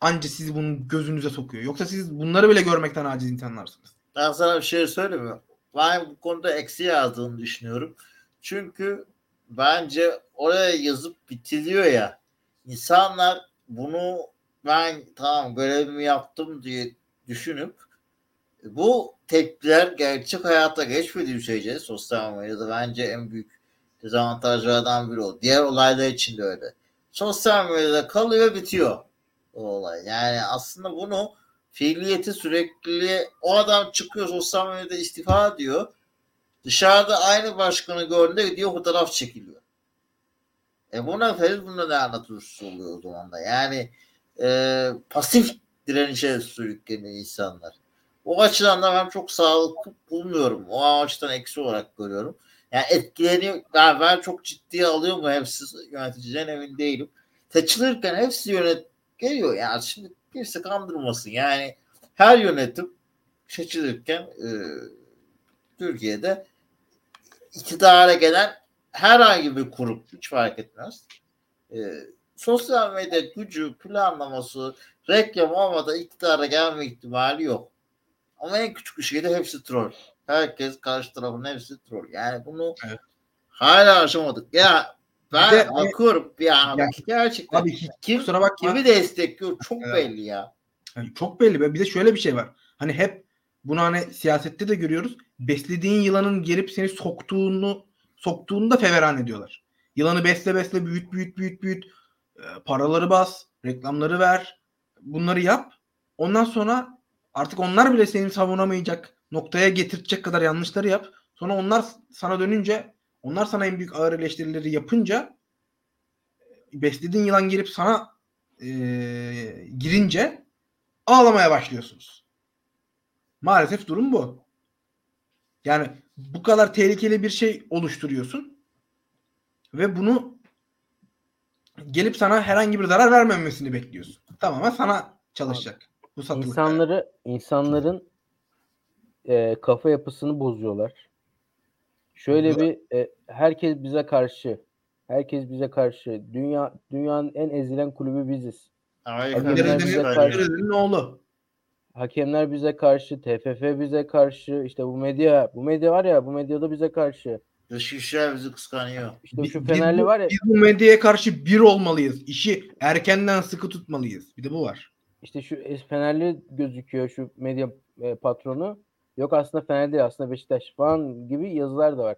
anca sizi bunun gözünüze sokuyor. Yoksa siz bunları bile görmekten aciz insanlarsınız. Ben sana bir şey söyleyeyim mi? Ben bu konuda eksi yazdığını düşünüyorum. Çünkü bence oraya yazıp bitiriyor ya. İnsanlar bunu ben tamam görevimi yaptım diye düşünüp bu tepkiler gerçek hayata geçmediği sürece sosyal medyada bence en büyük dezavantajlardan biri o. Diğer olaylar için de öyle. Sosyal medyada kalıyor bitiyor o olay. Yani aslında bunu fiiliyeti sürekli o adam çıkıyor sosyal medyada istifa diyor. Dışarıda aynı başkanı gördüğünde gidiyor fotoğraf çekiliyor. E buna bunda ne anlatıyorsun oluyor o zaman da. Yani e, pasif direnişe sürükleniyor insanlar. O açıdan da ben çok sağlıklı bulmuyorum. O açıdan eksi olarak görüyorum. Yani etkileniyor. Ben çok ciddiye alıyor mu hepsi yöneticilerin emin değilim. Seçilirken hepsi yönet geliyor. Yani şimdi kimse kandırmasın. Yani her yönetim seçilirken e, Türkiye'de iktidara gelen herhangi bir kurum hiç fark etmez. E, sosyal medya gücü, planlaması, reklam olmadan iktidara gelme ihtimali yok. Ama en küçük bir şeyde hepsi troll. Herkes karşı tarafın hepsi troll. Yani bunu Evet. hala aşamadık. Ya ben Bir de- bakıyorum ya, Ya, gerçekten Abi hiç kim kusura bakma. kimi destekliyor çok Evet. belli ya. Yani çok belli. be. Bir de şöyle bir şey var. Hani hep bunu hani siyasette de görüyoruz. Beslediğin yılanın gelip seni soktuğunu soktuğunu da feveran ediyorlar. Yılanı besle besle büyüt büyüt büyüt büyüt. Ee, paraları bas, reklamları ver. Bunları yap. Ondan sonra artık onlar bile seni savunamayacak noktaya getirtecek kadar yanlışları yap. Sonra onlar sana dönünce onlar sana en büyük ağır eleştirileri yapınca beslediğin yılan gelip sana eee, girince ağlamaya başlıyorsunuz. Maalesef durum bu. Yani bu kadar tehlikeli bir şey oluşturuyorsun ve bunu gelip sana herhangi bir zarar vermemesini bekliyorsun. Tamamen sana çalışacak. Bu satılık. İnsanları, insanların e, kafa yapısını bozuyorlar. Şöyle bir e, herkes bize karşı. Herkes bize karşı. Dünya dünyanın en ezilen kulübü biziz. Hakemler bize karşı- oğlu. Hakemler bize karşı, TFF bize karşı, işte bu medya, bu medya var ya, bu medyada bize karşı. Dışişler bizi kıskanıyor. İşte şu Fenerli var ya, Biz bu medyaya karşı bir olmalıyız. İşi erkenden sıkı tutmalıyız. Bir de bu var. İşte şu Fenerli gözüküyor şu medya e, patronu. Yok aslında Fener değil, aslında Beşiktaş falan gibi yazılar da var.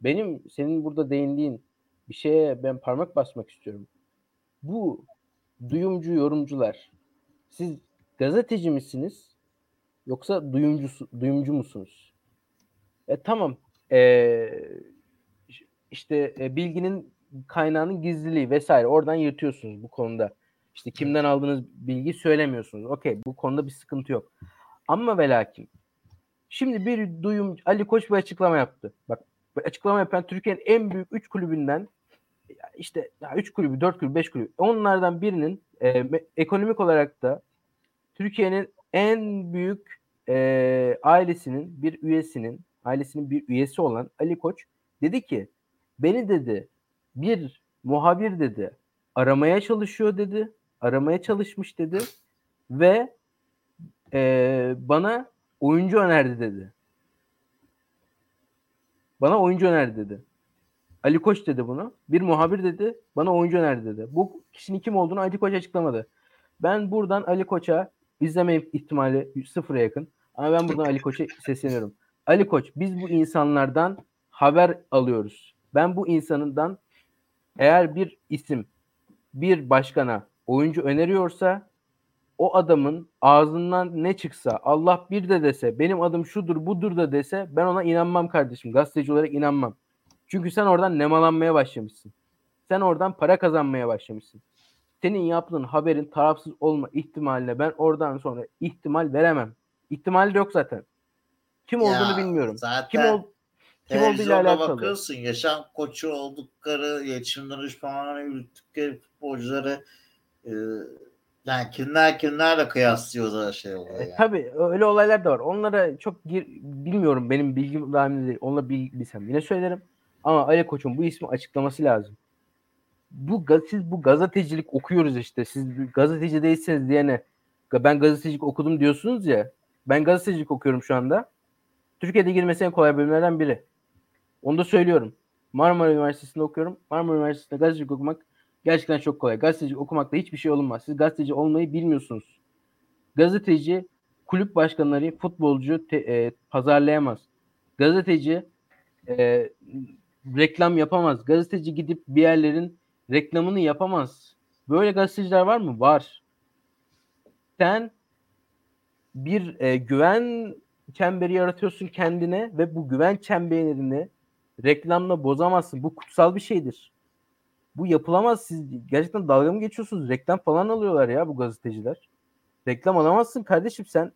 Benim senin burada değindiğin bir şeye ben parmak basmak istiyorum. Bu duyumcu yorumcular siz gazeteci misiniz yoksa duyumcu duyumcu musunuz? E tamam. E, işte e, bilginin kaynağının gizliliği vesaire oradan yırtıyorsunuz bu konuda. İşte kimden aldığınız bilgi söylemiyorsunuz. Okey bu konuda bir sıkıntı yok. Ama ve lakin şimdi bir duyum Ali Koç bir açıklama yaptı. Bak açıklama yapan Türkiye'nin en büyük 3 kulübünden işte 3 kulübü, 4 kulübü, 5 kulübü onlardan birinin e, ekonomik olarak da Türkiye'nin en büyük e, ailesinin bir üyesinin ailesinin bir üyesi olan Ali Koç dedi ki beni dedi bir muhabir dedi aramaya çalışıyor dedi aramaya çalışmış dedi ve e, bana oyuncu önerdi dedi. Bana oyuncu önerdi dedi. Ali Koç dedi bunu. Bir muhabir dedi. Bana oyuncu önerdi dedi. Bu kişinin kim olduğunu Ali Koç açıklamadı. Ben buradan Ali Koç'a izleme ihtimali sıfıra yakın. Ama ben buradan Ali Koç'a sesleniyorum. Ali Koç biz bu insanlardan haber alıyoruz. Ben bu insanından eğer bir isim bir başkana oyuncu öneriyorsa o adamın ağzından ne çıksa Allah bir de dese benim adım şudur budur da dese ben ona inanmam kardeşim. Gazeteci olarak inanmam. Çünkü sen oradan nemalanmaya başlamışsın. Sen oradan para kazanmaya başlamışsın. Senin yaptığın haberin tarafsız olma ihtimaline ben oradan sonra ihtimal veremem. İhtimal yok zaten. Kim ya, olduğunu bilmiyorum. Zaten kim ol kim olduğuyla alakalı. bakıyorsun yaşam koçu oldukları, iletişim danışmanı yürüttükleri futbolcuları e, yani kimler kimlerle kıyaslıyorlar şey oluyor. E, yani. E, tabii öyle olaylar da var. Onlara çok gir, bilmiyorum benim bilgim dahilinde değil. Onunla bilsem yine söylerim. Ama Ali Koç'un bu ismi açıklaması lazım. Bu siz bu gazetecilik okuyoruz işte. Siz gazeteci değilseniz diyene ben gazetecilik okudum diyorsunuz ya. Ben gazetecilik okuyorum şu anda. Türkiye'de girmesi en kolay bölümlerden biri. Onu da söylüyorum. Marmara Üniversitesi'nde okuyorum. Marmara Üniversitesi'nde gazetecilik okumak gerçekten çok kolay. Gazeteci okumakla hiçbir şey olmaz. Siz gazeteci olmayı bilmiyorsunuz. Gazeteci kulüp başkanları futbolcu te, e, pazarlayamaz. Gazeteci e, reklam yapamaz. Gazeteci gidip bir yerlerin reklamını yapamaz. Böyle gazeteciler var mı? Var. Sen bir e, güven çemberi yaratıyorsun kendine ve bu güven çemberini reklamla bozamazsın. Bu kutsal bir şeydir. Bu yapılamaz. Siz gerçekten dalga mı geçiyorsunuz? Reklam falan alıyorlar ya bu gazeteciler. Reklam alamazsın kardeşim sen.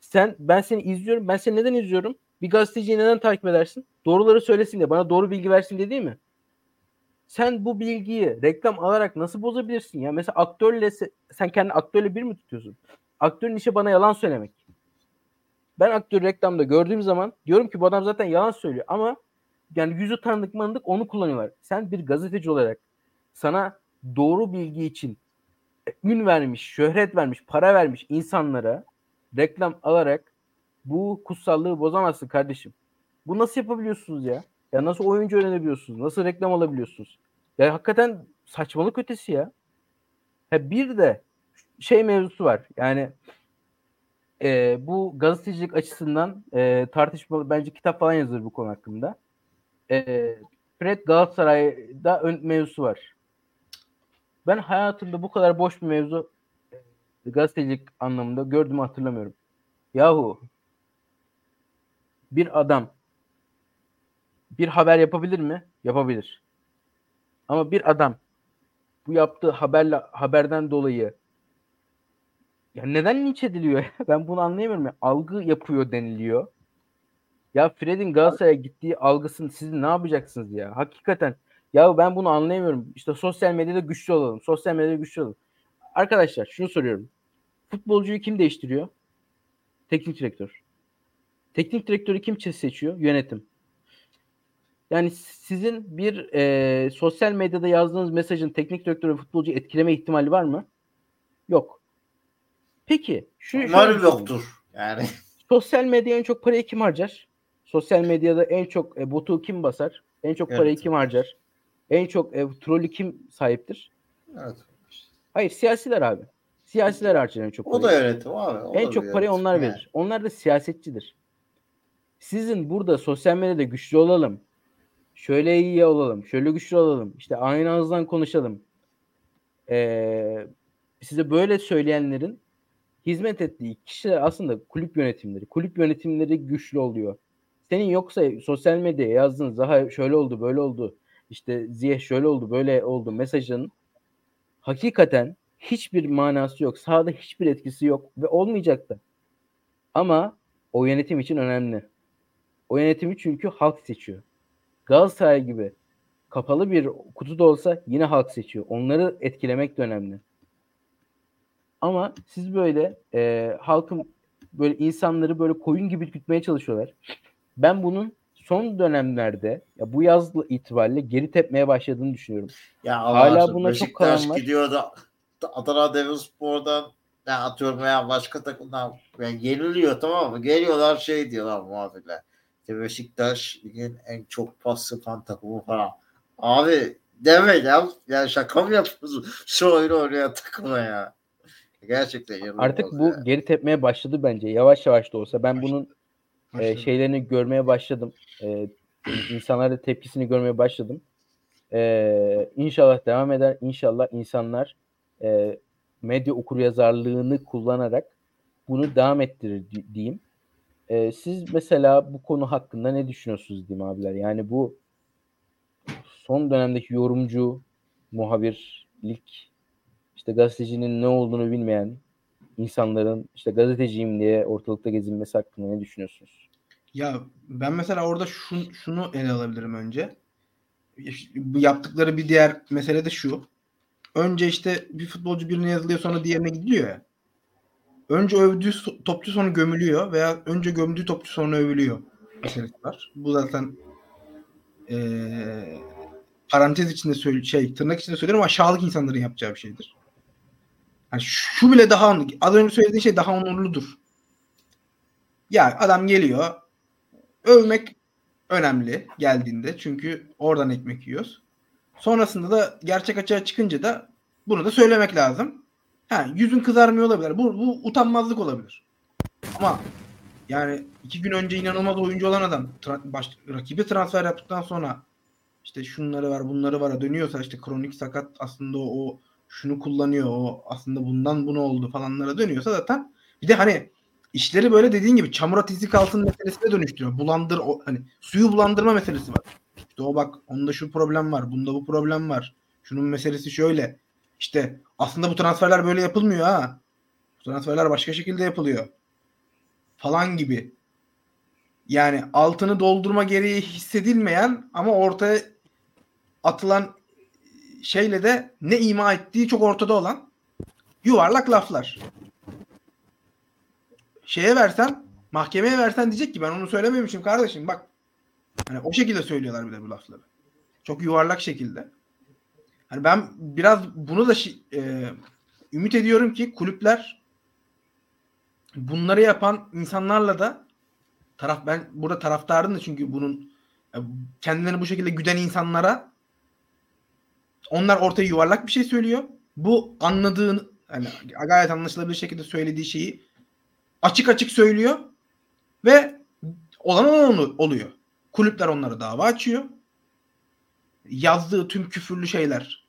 Sen ben seni izliyorum. Ben seni neden izliyorum? Bir gazeteciyi neden takip edersin? Doğruları söylesin diye. Bana doğru bilgi versin diye değil mi? Sen bu bilgiyi reklam alarak nasıl bozabilirsin ya? Mesela aktörle sen kendi aktörle bir mi tutuyorsun? Aktörün işi bana yalan söylemek. Ben aktör reklamda gördüğüm zaman diyorum ki bu adam zaten yalan söylüyor ama yani yüzü tanıdık mandık onu kullanıyorlar. Sen bir gazeteci olarak sana doğru bilgi için ün vermiş, şöhret vermiş, para vermiş insanlara reklam alarak bu kutsallığı bozamazsın kardeşim. Bu nasıl yapabiliyorsunuz ya? Ya nasıl oyuncu öğrenebiliyorsunuz? Nasıl reklam alabiliyorsunuz? Ya hakikaten saçmalık ötesi ya. Ha bir de şey mevzusu var. Yani e, bu gazetecilik açısından e, tartışma bence kitap falan yazılır bu konu hakkında. E, Fred Galatasaray'da ön mevzusu var. Ben hayatımda bu kadar boş bir mevzu e, gazetecilik anlamında gördüğümü hatırlamıyorum. Yahu bir adam bir haber yapabilir mi? Yapabilir. Ama bir adam bu yaptığı haberle haberden dolayı ya neden linç ediliyor? ben bunu anlayamıyorum. Ya. Algı yapıyor deniliyor. Ya Fred'in Galatasaray'a gittiği algısını siz ne yapacaksınız ya? Hakikaten ya ben bunu anlayamıyorum. İşte sosyal medyada güçlü olalım. Sosyal medyada güçlü olalım. Arkadaşlar şunu soruyorum. Futbolcuyu kim değiştiriyor? Teknik direktör. Teknik direktörü kim seçiyor? Yönetim. Yani sizin bir e, sosyal medyada yazdığınız mesajın teknik direktörü futbolcu etkileme ihtimali var mı? Yok. Peki. Şu, Umarım yoktur. Yani. Sosyal medyaya en çok parayı kim harcar? Sosyal medyada en çok e, botu kim basar? En çok parayı evet. kim harcar? En çok e, trolü kim sahiptir? Evet. Hayır siyasiler abi. Siyasiler harcar en çok parayı. O da yönetim abi. O en çok parayı onlar yani. verir. Onlar da siyasetçidir. Sizin burada sosyal medyada güçlü olalım. Şöyle iyi olalım. Şöyle güçlü olalım. İşte aynı ağızdan konuşalım. Ee, size böyle söyleyenlerin hizmet ettiği kişiler aslında kulüp yönetimleri. Kulüp yönetimleri güçlü oluyor. Senin yoksa sosyal medyaya yazdığın daha şöyle oldu böyle oldu işte Ziyeh şöyle oldu böyle oldu mesajın hakikaten hiçbir manası yok. Sahada hiçbir etkisi yok ve olmayacak da. Ama o yönetim için önemli. O yönetimi çünkü halk seçiyor. Galatasaray gibi kapalı bir kutu da olsa yine halk seçiyor. Onları etkilemek de önemli. Ama siz böyle e, halkın böyle insanları böyle koyun gibi gütmeye çalışıyorlar. Ben bunun son dönemlerde ya bu yaz itibariyle geri tepmeye başladığını düşünüyorum. Ya Hala Hala buna çok kalan var. gidiyor da Adana Demirspor'dan ne atıyorum veya başka takımdan yani yeniliyor tamam mı? Geliyorlar şey diyorlar muhabirler. İşte Beşiktaş ligin en çok pas yapan takımı falan. Abi deme ya. Ya şaka mı yapıyorsun? Şu oyunu oynayan takıma ya. Gerçekten Artık bu ya. geri tepmeye başladı bence. Yavaş yavaş da olsa ben bunun e, şeylerini görmeye başladım. E, insanların tepkisini görmeye başladım. E, inşallah devam eder. İnşallah insanlar e, medya okuryazarlığını kullanarak bunu devam ettirir di- diyeyim. E, siz mesela bu konu hakkında ne düşünüyorsunuz diyeyim abiler? Yani bu son dönemdeki yorumcu, muhabirlik, işte gazetecinin ne olduğunu bilmeyen insanların işte gazeteciyim diye ortalıkta gezinmesi hakkında ne düşünüyorsunuz? Ya ben mesela orada şun, şunu ele alabilirim önce. Yaptıkları bir diğer mesele de şu. Önce işte bir futbolcu birine yazılıyor sonra diğerine gidiyor ya. Önce övdüğü topçu sonra gömülüyor veya önce gömdüğü topçu sonra övülüyor meselesi var. Bu zaten eee, parantez içinde söyle şey tırnak içinde söylüyorum aşağılık insanların yapacağı bir şeydir. Yani şu bile daha az önce söylediğin şey daha onurludur. Ya adam geliyor övmek önemli geldiğinde çünkü oradan ekmek yiyoruz. Sonrasında da gerçek açığa çıkınca da bunu da söylemek lazım. Ha, yüzün kızarmıyor olabilir. Bu, bu utanmazlık olabilir. Ama yani iki gün önce inanılmaz oyuncu olan adam tra- baş, rakibi transfer yaptıktan sonra işte şunları var bunları var dönüyorsa işte kronik sakat aslında o, o şunu kullanıyor o aslında bundan bunu oldu falanlara dönüyorsa zaten bir de hani işleri böyle dediğin gibi çamura tizik altın meselesine dönüştürüyor. Bulandır o hani suyu bulandırma meselesi var. İşte o bak onda şu problem var, bunda bu problem var. Şunun meselesi şöyle. İşte aslında bu transferler böyle yapılmıyor ha. Bu transferler başka şekilde yapılıyor. Falan gibi. Yani altını doldurma gereği hissedilmeyen ama ortaya atılan şeyle de ne ima ettiği çok ortada olan yuvarlak laflar. Şeye versen, mahkemeye versen diyecek ki ben onu söylememişim kardeşim bak. Hani o şekilde söylüyorlar bir de bu lafları. Çok yuvarlak şekilde. Hani ben biraz bunu da e, ümit ediyorum ki kulüpler bunları yapan insanlarla da taraf ben burada taraftarım da çünkü bunun e, kendilerini bu şekilde güden insanlara onlar ortaya yuvarlak bir şey söylüyor. Bu anladığını hani gayet anlaşılabilir şekilde söylediği şeyi açık açık söylüyor ve olan onu oluyor. Kulüpler onlara dava açıyor. Yazdığı tüm küfürlü şeyler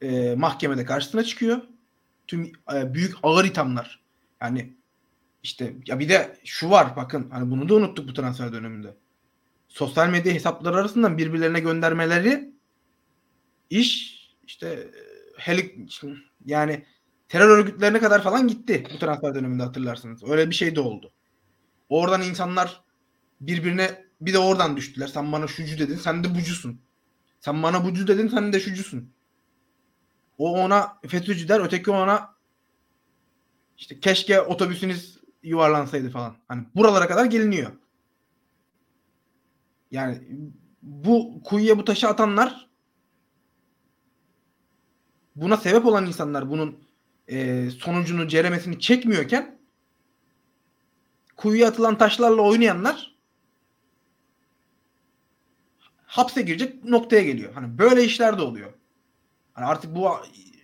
e, mahkemede karşısına çıkıyor. Tüm e, büyük ağır ithamlar. Yani işte ya bir de şu var bakın hani bunu da unuttuk bu transfer döneminde. Sosyal medya hesapları arasından birbirlerine göndermeleri iş işte helik yani terör örgütlerine kadar falan gitti bu transfer döneminde hatırlarsınız. Öyle bir şey de oldu. Oradan insanlar birbirine bir de oradan düştüler. Sen bana şucu dedin, sen de bucusun. Sen bana bucu dedin, sen de şucusun. O ona FETÖ'cü der, öteki ona işte keşke otobüsünüz yuvarlansaydı falan. Hani buralara kadar geliniyor. Yani bu kuyuya bu taşı atanlar buna sebep olan insanlar bunun e, sonucunu, ceremesini çekmiyorken kuyuya atılan taşlarla oynayanlar hapse girecek noktaya geliyor. Hani böyle işler de oluyor. Hani artık bu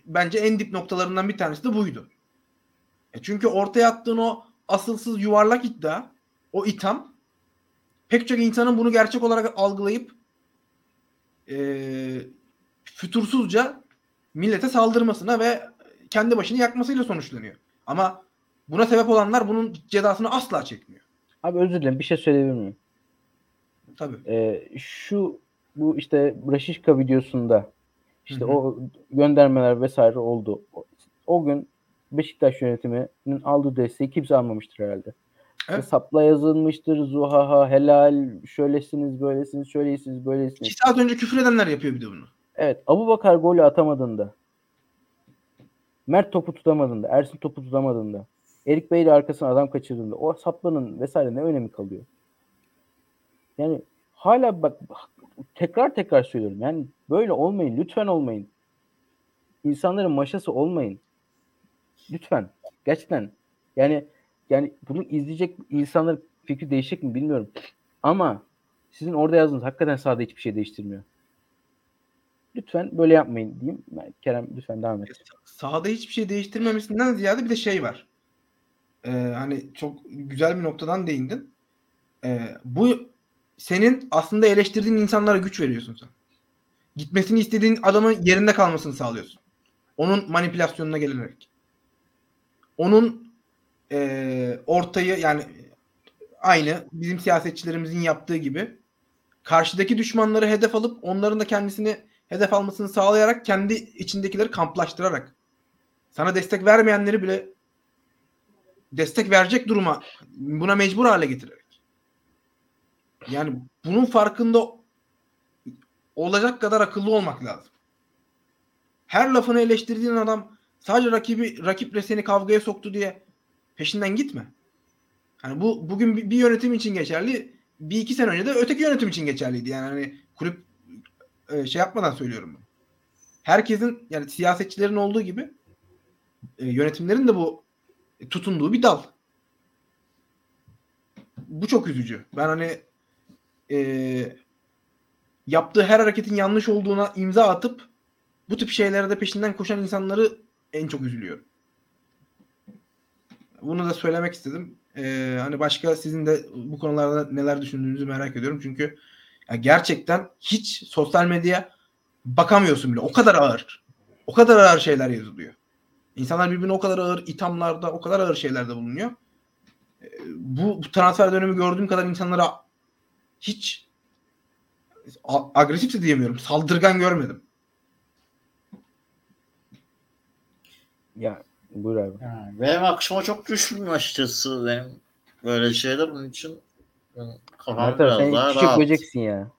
bence en dip noktalarından bir tanesi de buydu. E çünkü ortaya attığın o asılsız yuvarlak iddia, o itham pek çok insanın bunu gerçek olarak algılayıp e, fütursuzca millete saldırmasına ve kendi başını yakmasıyla sonuçlanıyor. Ama buna sebep olanlar bunun cezasını asla çekmiyor. Abi özür dilerim bir şey söyleyebilir miyim? Tabii. Ee, şu bu işte Braşişka videosunda işte Hı hı. o göndermeler vesaire oldu. O, o gün Beşiktaş yönetiminin aldığı desteği kimse almamıştır herhalde. İşte sapla yazılmıştır, zuhaha, helal, şöylesiniz, böylesiniz, şöylesiniz, böylesiniz. İki saat önce küfür edenler yapıyor bir de bunu. Evet, Abu Bakar golü atamadığında, Mert topu tutamadığında, Ersin topu tutamadığında, Erik Bey ile arkasına adam kaçırdığında o saplanın vesaire ne önemi kalıyor? Yani hala bak tekrar tekrar söylüyorum. Yani böyle olmayın. Lütfen olmayın. İnsanların maşası olmayın. Lütfen. Gerçekten. Yani yani bunu izleyecek insanların fikri değişecek mi bilmiyorum. Ama sizin orada yazdığınız hakikaten sahada hiçbir şey değiştirmiyor. Lütfen böyle yapmayın diyeyim. Kerem lütfen devam et. Sahada hiçbir şey değiştirmemesinden ziyade bir de şey var. Ee, hani çok güzel bir noktadan değindin. Ee, bu senin aslında eleştirdiğin insanlara güç veriyorsun sen. Gitmesini istediğin adamın yerinde kalmasını sağlıyorsun. Onun manipülasyonuna gelerek. Onun e, ortayı yani aynı bizim siyasetçilerimizin yaptığı gibi karşıdaki düşmanları hedef alıp onların da kendisini hedef almasını sağlayarak kendi içindekileri kamplaştırarak sana destek vermeyenleri bile destek verecek duruma buna mecbur hale getirerek. Yani bunun farkında olacak kadar akıllı olmak lazım. Her lafını eleştirdiğin adam sadece rakibi rakiple seni kavgaya soktu diye peşinden gitme. Hani bu bugün bir yönetim için geçerli. Bir iki sene önce de öteki yönetim için geçerliydi. Yani hani kulüp e, şey yapmadan söylüyorum bunu. Herkesin yani siyasetçilerin olduğu gibi e, yönetimlerin de bu tutunduğu bir dal. Bu çok üzücü. Ben hani e, yaptığı her hareketin yanlış olduğuna imza atıp bu tip şeylere de peşinden koşan insanları en çok üzülüyorum. Bunu da söylemek istedim. Ee, hani başka sizin de bu konularda neler düşündüğünüzü merak ediyorum. Çünkü ya gerçekten hiç sosyal medyaya bakamıyorsun bile. O kadar ağır. O kadar ağır şeyler yazılıyor. İnsanlar birbirine o kadar ağır ithamlarda, o kadar ağır şeylerde bulunuyor. Ee, bu, bu transfer dönemi gördüğüm kadar insanlara hiç agresif de diyemiyorum. Saldırgan görmedim. Ya buyur abi. Yani benim akşama çok düşmüyor açıkçası benim böyle şeyler bunun için kafam Mert biraz sen daha çiçek rahat. böceksin ya.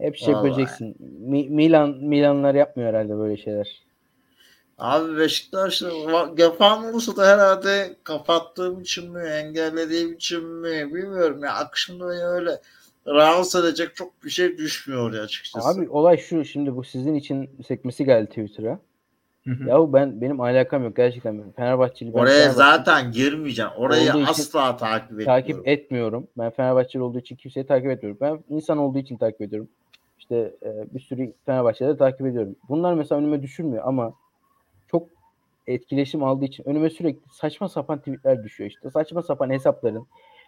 Hep çiçek Vallahi. böceksin. Mi- Milan Milanlar yapmıyor herhalde böyle şeyler. Abi Beşiktaş'ta va- yapan olursa da herhalde kapattığım için mi, engellediğim için mi bilmiyorum ya. Akışımda beni öyle rahatsız edecek çok bir şey düşmüyor ya açıkçası. Abi olay şu şimdi bu sizin için sekmesi geldi Twitter'a. Hı hı. Yahu ben benim alakam yok gerçekten. Fenerbahçeli ben Oraya Fenerbahçe zaten girmeyeceğim. Orayı asla takip etmiyorum. takip etmiyorum. Ben Fenerbahçeli olduğu için kimseyi takip etmiyorum. Ben insan olduğu için takip ediyorum. İşte e, bir sürü Fenerbahçe'de takip ediyorum. Bunlar mesela önüme düşürmüyor ama çok etkileşim aldığı için önüme sürekli saçma sapan tweetler düşüyor işte. Saçma sapan hesapların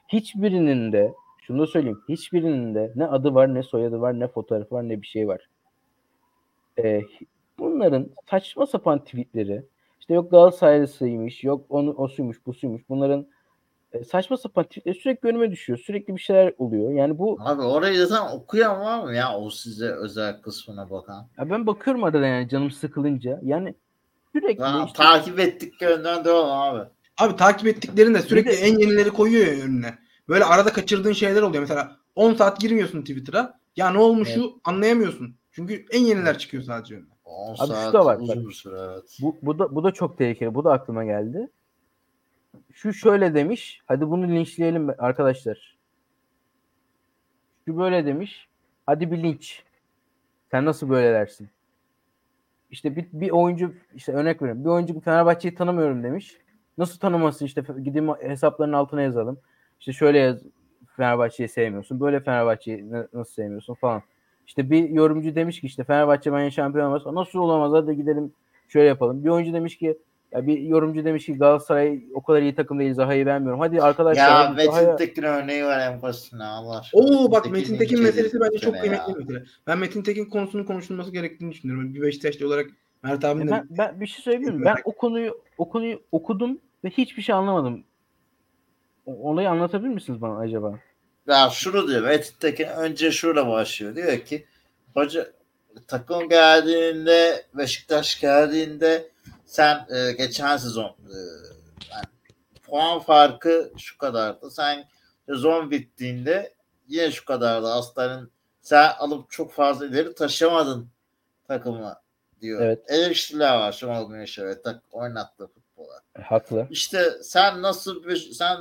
hiçbirinin de şunu da söyleyeyim. Hiçbirinin de ne adı var ne soyadı var ne fotoğrafı var ne bir şey var. Ee, bunların saçma sapan tweetleri işte yok Galatasaraylısıymış yok onu o suymuş bu suymuş bunların e, saçma sapan tweetleri sürekli önüme düşüyor. Sürekli bir şeyler oluyor. Yani bu Abi orayı zaten okuyan var mı ya o size özel kısmına bakan? ya ben bakıyorum arada yani canım sıkılınca. Yani sürekli Ben işte takip ettiklerinden devam abi. Abi takip ettiklerinde sürekli Bir de- en yenileri koyuyor ya önüne. Böyle arada kaçırdığın şeyler oluyor. Mesela 10 saat girmiyorsun Twitter'a. Ya ne olmuşu anlayamıyorsun. Çünkü en yeniler çıkıyor sadece önüne. 10 Abi şu saat da var, uzun bir süre evet. Bu, bu da bu da çok tehlikeli. Bu da aklıma geldi. Şu şöyle demiş. Hadi bunu linçleyelim arkadaşlar. Şu böyle demiş. Hadi bir linç. Sen nasıl böyle dersin? İşte bir, bir oyuncu işte örnek veriyorum. Bir oyuncu Fenerbahçe'yi tanımıyorum demiş. Nasıl tanımasın işte gideyim hesapların altına yazalım. İşte şöyle yaz Fenerbahçe'yi sevmiyorsun. Böyle Fenerbahçe'yi na- nasıl sevmiyorsun falan. İşte bir yorumcu demiş ki işte Fenerbahçe bence şampiyon olamaz. Nasıl olamaz hadi gidelim şöyle yapalım. Bir oyuncu demiş ki ya bir yorumcu demiş ki Galatasaray o kadar iyi takım değil Zaha'yı beğenmiyorum. Hadi arkadaşlar Ya Metin Zaha'ya- Tekin örneği var en basitine Allah aşkına. Oo bak Metin Tekin meselesi bence çok kıymetli bir mesele. Ben Metin Tekin konusunun konuşulması gerektiğini düşünüyorum. Bir Beşiktaşlı olarak Mert abinin E de ben, ben bir şey söyleyeyim mi? Ben o konuyu o konuyu okudum ve hiçbir şey anlamadım. O- Olayı anlatabilir misiniz bana acaba? Ya şunu diyor Metin Tekin önce şurada başlıyor. Diyor ki hoca takım geldiğinde Beşiktaş geldiğinde sen e, geçen sezon e, yani puan farkı şu kadardı. Sen sezon bittiğinde yine şu kadardı. Aslanın sen alıp çok fazla ileri taşıyamadın takımı diyor. Evet. Eleştiriler var Şenol Güneş'e ve tak oynattığı futbola. E, Haklı. İşte sen nasıl bir sen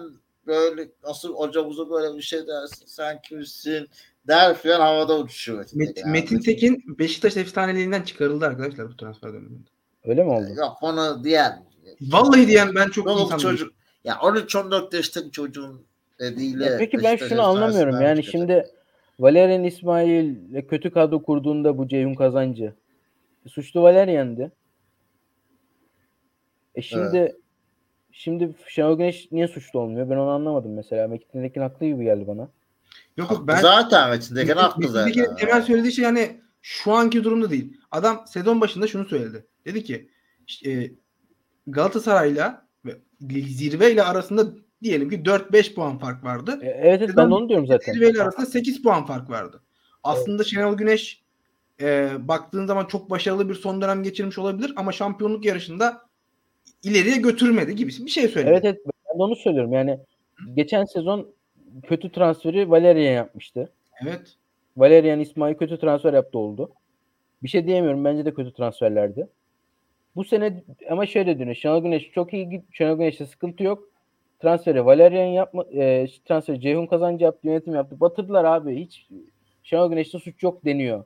böyle nasıl hocamıza böyle bir şey dersin sen kimsin der filan havada uçuşuyor. Metin Met- Tekin abi. Metin Tekin Beşiktaş efsaneliğinden çıkarıldı arkadaşlar bu transfer döneminde. Öyle mi oldu? Yok onu diyen. Vallahi diyen ben çok Çoluk insan çocuk. Ya 13-14 yaşındaki çocuğun dediğiyle. Ya peki ben şunu anlamıyorum. Yani çıkacak. şimdi Valerian İsmail'le kötü kadro kurduğunda bu Ceyhun Kazancı suçlu Valerian'dı. E şimdi şimdi Şenol Güneş niye suçlu olmuyor? Ben onu anlamadım mesela. Metin Tekin haklı gibi geldi bana. Yok yok ben Zaten Metin Tekin haklı Metin zaten. Tekin'in temel söylediği şey yani şu anki durumda değil. Adam sezon başında şunu söyledi. Dedi ki işte, e, Galatasaray'la ve zirveyle arasında diyelim ki 4-5 puan fark vardı. E, evet evet ben onu diyorum zaten. Zirveyle arasında 8 puan fark vardı. Aslında Şenol Güneş e, baktığın zaman çok başarılı bir son dönem geçirmiş olabilir ama şampiyonluk yarışında ileriye götürmedi gibisi bir şey söyledi. Evet evet ben de onu söylüyorum. Yani geçen sezon kötü transferi Valerian yapmıştı. Evet. Valerian İsmail kötü transfer yaptı oldu. Bir şey diyemiyorum. Bence de kötü transferlerdi. Bu sene ama şöyle dönüyor. Şenol Güneş çok iyi git. Şenol Güneş'te sıkıntı yok. Transferi Valerian yapma e, transferi Ceyhun Kazancı yaptı, yönetim yaptı. Batırdılar abi. Hiç Şenol Güneş'te suç yok deniyor.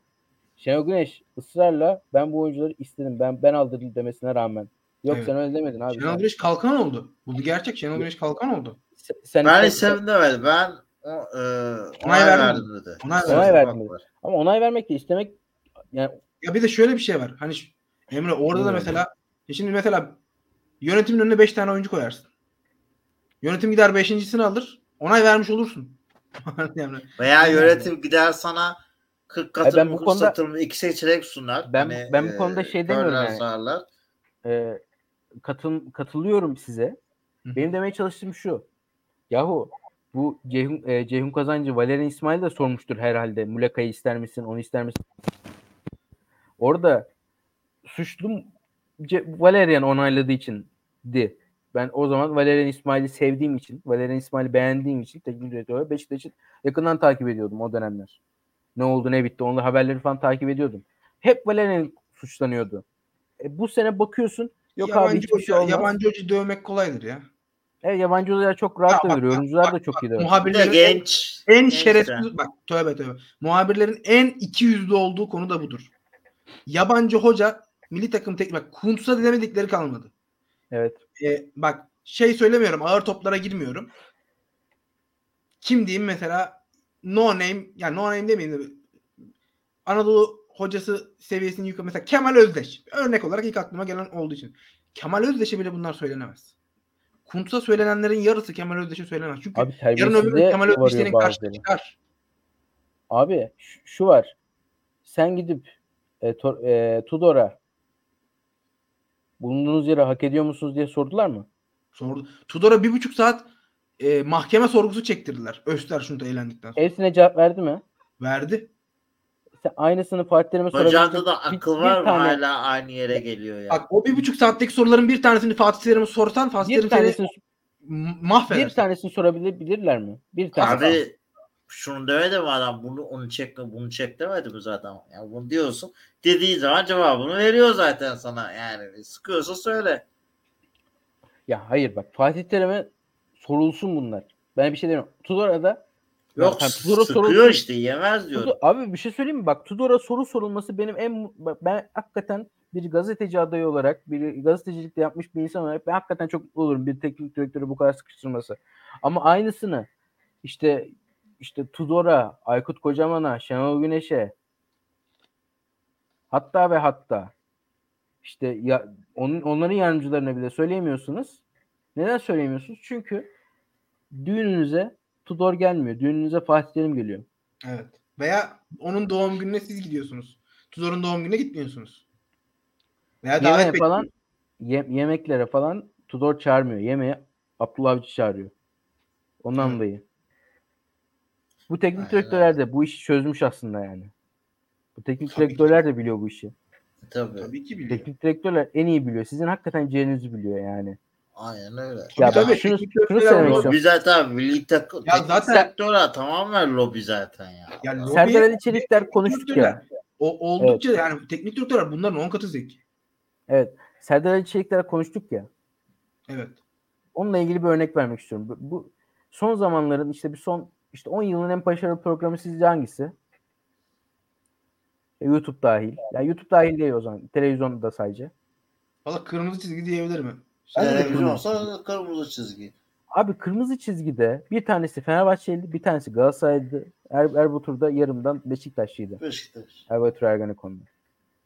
Şenol Güneş ısrarla ben bu oyuncuları istedim. Ben ben aldırdım demesine rağmen. Yok Evet. sen öyle demedin abi. Şenol Sen, Güneş kalkan oldu. Bu gerçek. Şenol Güneş kalkan oldu. sen, Ben sen- hiç sevinmedim. Ben o, e, onay verdim. verdim dedi. Onay Onay verdim. dedi. ama onay vermek de istemek yani Ya bir de şöyle bir şey var. Hani Emre orada da Bilmiyorum. mesela ya şimdi mesela yönetimin önüne 5 tane oyuncu koyarsın. Yönetim gider 5.sini alır. Onay vermiş olursun. yani, Veya yönetim gider sana 40 katı ben bu konuda- satılımı iki seçenek sunar. Hani, Ben- ben bu konuda şey demiyorum yani. sağırlar. e, katıl, katılıyorum size. Hı. Benim demeye çalıştığım şu. Yahu bu Ceyhun, e, Ceyhun Kazancı Valerian İsmail de sormuştur herhalde. Muleka'yı ister misin? Onu ister misin? Orada suçlu Ce- Valerian onayladığı için di. Ben o zaman Valerian İsmail'i sevdiğim için, Valerian İsmail'i beğendiğim için teknik direktör olarak Beşiktaş'ı yakından takip ediyordum o dönemler. Ne oldu ne bitti onunla haberleri falan takip ediyordum. Hep Valerian suçlanıyordu. E, bu sene bakıyorsun yok abi yabancı, şey hoca, olmaz. yabancı hoca dövmek kolaydır ya. Evet, yabancı hocalar çok rahat Ya dövüyor. bak, Oyuncular bak, da çok bak, iyi de Muhabirlerin en, genç. en genç şerefsiz de. bak tövbe tövbe. Muhabirlerin en iki yüzlü olduğu konu da budur. Yabancı hoca milli takım teknik bak Kuntz'a demedikleri kalmadı. Evet. E, bak şey söylemiyorum ağır toplara girmiyorum. Kim diyeyim mesela no name yani no name demeyeyim de Anadolu hocası seviyesini yukarı mesela Kemal Özdeş örnek olarak ilk aklıma gelen olduğu için. Kemal Özdeş'e bile bunlar söylenemez. Kuntz'a söylenenlerin yarısı Kemal Özdeş'e söylenemez. Çünkü Abi yarın öbür gün Kemal karşısına bazıları. çıkar. Abi şu, var. Sen gidip e, Tor- e, Tudor'a bulunduğunuz yere hak ediyor musunuz diye sordular mı? Sordu. Tudor'a bir buçuk saat e, mahkeme sorgusu çektirdiler. Östersun'da eğlendikten sonra. Hepsine cevap verdi mi? Verdi. Aynısını Terim'e Hocamda sorabilecek da bir- akıl bir var mı tane- hala aynı yere geliyor ya. Bak o bir buçuk saatteki soruların bir tanesini Fatih Terim'e sorsan Fatih Bir Terim seni tanesini, mahveder. bir tanesini sorabilirler mi? Bir tane. Abi şunu demedi mi adam bunu onu çek bunu çek demedi mi zaten? Yani bunu diyorsun. Dediği zaman cevabını veriyor zaten sana yani. Sıkıyorsa söyle. Ya hayır bak Fatih Terim'e sorulsun bunlar. Ben bir şey demiyorum. Tudor'a da Yok sıkıyor sorulsun. işte yemez diyor. Tudor- abi bir şey söyleyeyim mi? Bak Tudor'a soru sorulması benim en ben hakikaten bir gazeteci adayı olarak, bir gazetecilikte yapmış bir insan olarak ben hakikaten çok mutlu olurum bir teknik direktörü bu kadar sıkıştırması. Ama aynısını işte işte Tudor'a, Aykut Kocaman'a, Şenol Güneş'e hatta ve hatta işte ya onun onların yardımcılarına bile söyleyemiyorsunuz. Neden söyleyemiyorsunuz? Çünkü düğününüze Tudor gelmiyor. Düğününüze Fatih Terim geliyor. Evet. Veya onun doğum gününe siz gidiyorsunuz. Tudor'un doğum gününe gitmiyorsunuz. Veya davet Yemeğe falan ye- yemeklere falan Tudor çağırmıyor. Yemeğe Abdullah Avcı çağırıyor. Ondan dolayı. Bu teknik Aynen direktörler de bu işi çözmüş aslında yani. Bu teknik Tabii ki. direktörler de biliyor bu işi. Tabii. Tabii ki biliyor. Teknik direktörler en iyi biliyor. Sizin hakikaten ciğerinizi biliyor yani. Aynen öyle. Ya Tabii, ben tabii. şunu, şunu söylemek istiyorum. Lobi zaten milli takım. Ya zaten- sektörler tamamen lobi zaten ya. Yani lobi- Serdar Ali Çelikler konuştuk ya. O oldukça yani teknik direktörler bunların 10 katı zeki. Evet. Serdar Ali Çelikler konuştuk ya. Evet. Onunla ilgili bir örnek vermek istiyorum. Bu, bu son zamanların işte bir son işte 10 yılın en başarılı programı sizce hangisi? E, YouTube dahil. Ya YouTube dahil değil o zaman. Televizyonda sadece. Valla kırmızı çizgi diyebilirim. Ben de Televizyon olsa kırmızı çizgi. Abi kırmızı çizgide bir tanesi Fenerbahçeliydi, bir tanesi Galatasaraylı. Er, Erbatur'da yarımdan Beşiktaşlıydı. Beşiktaş. Erbatur Ergenekon.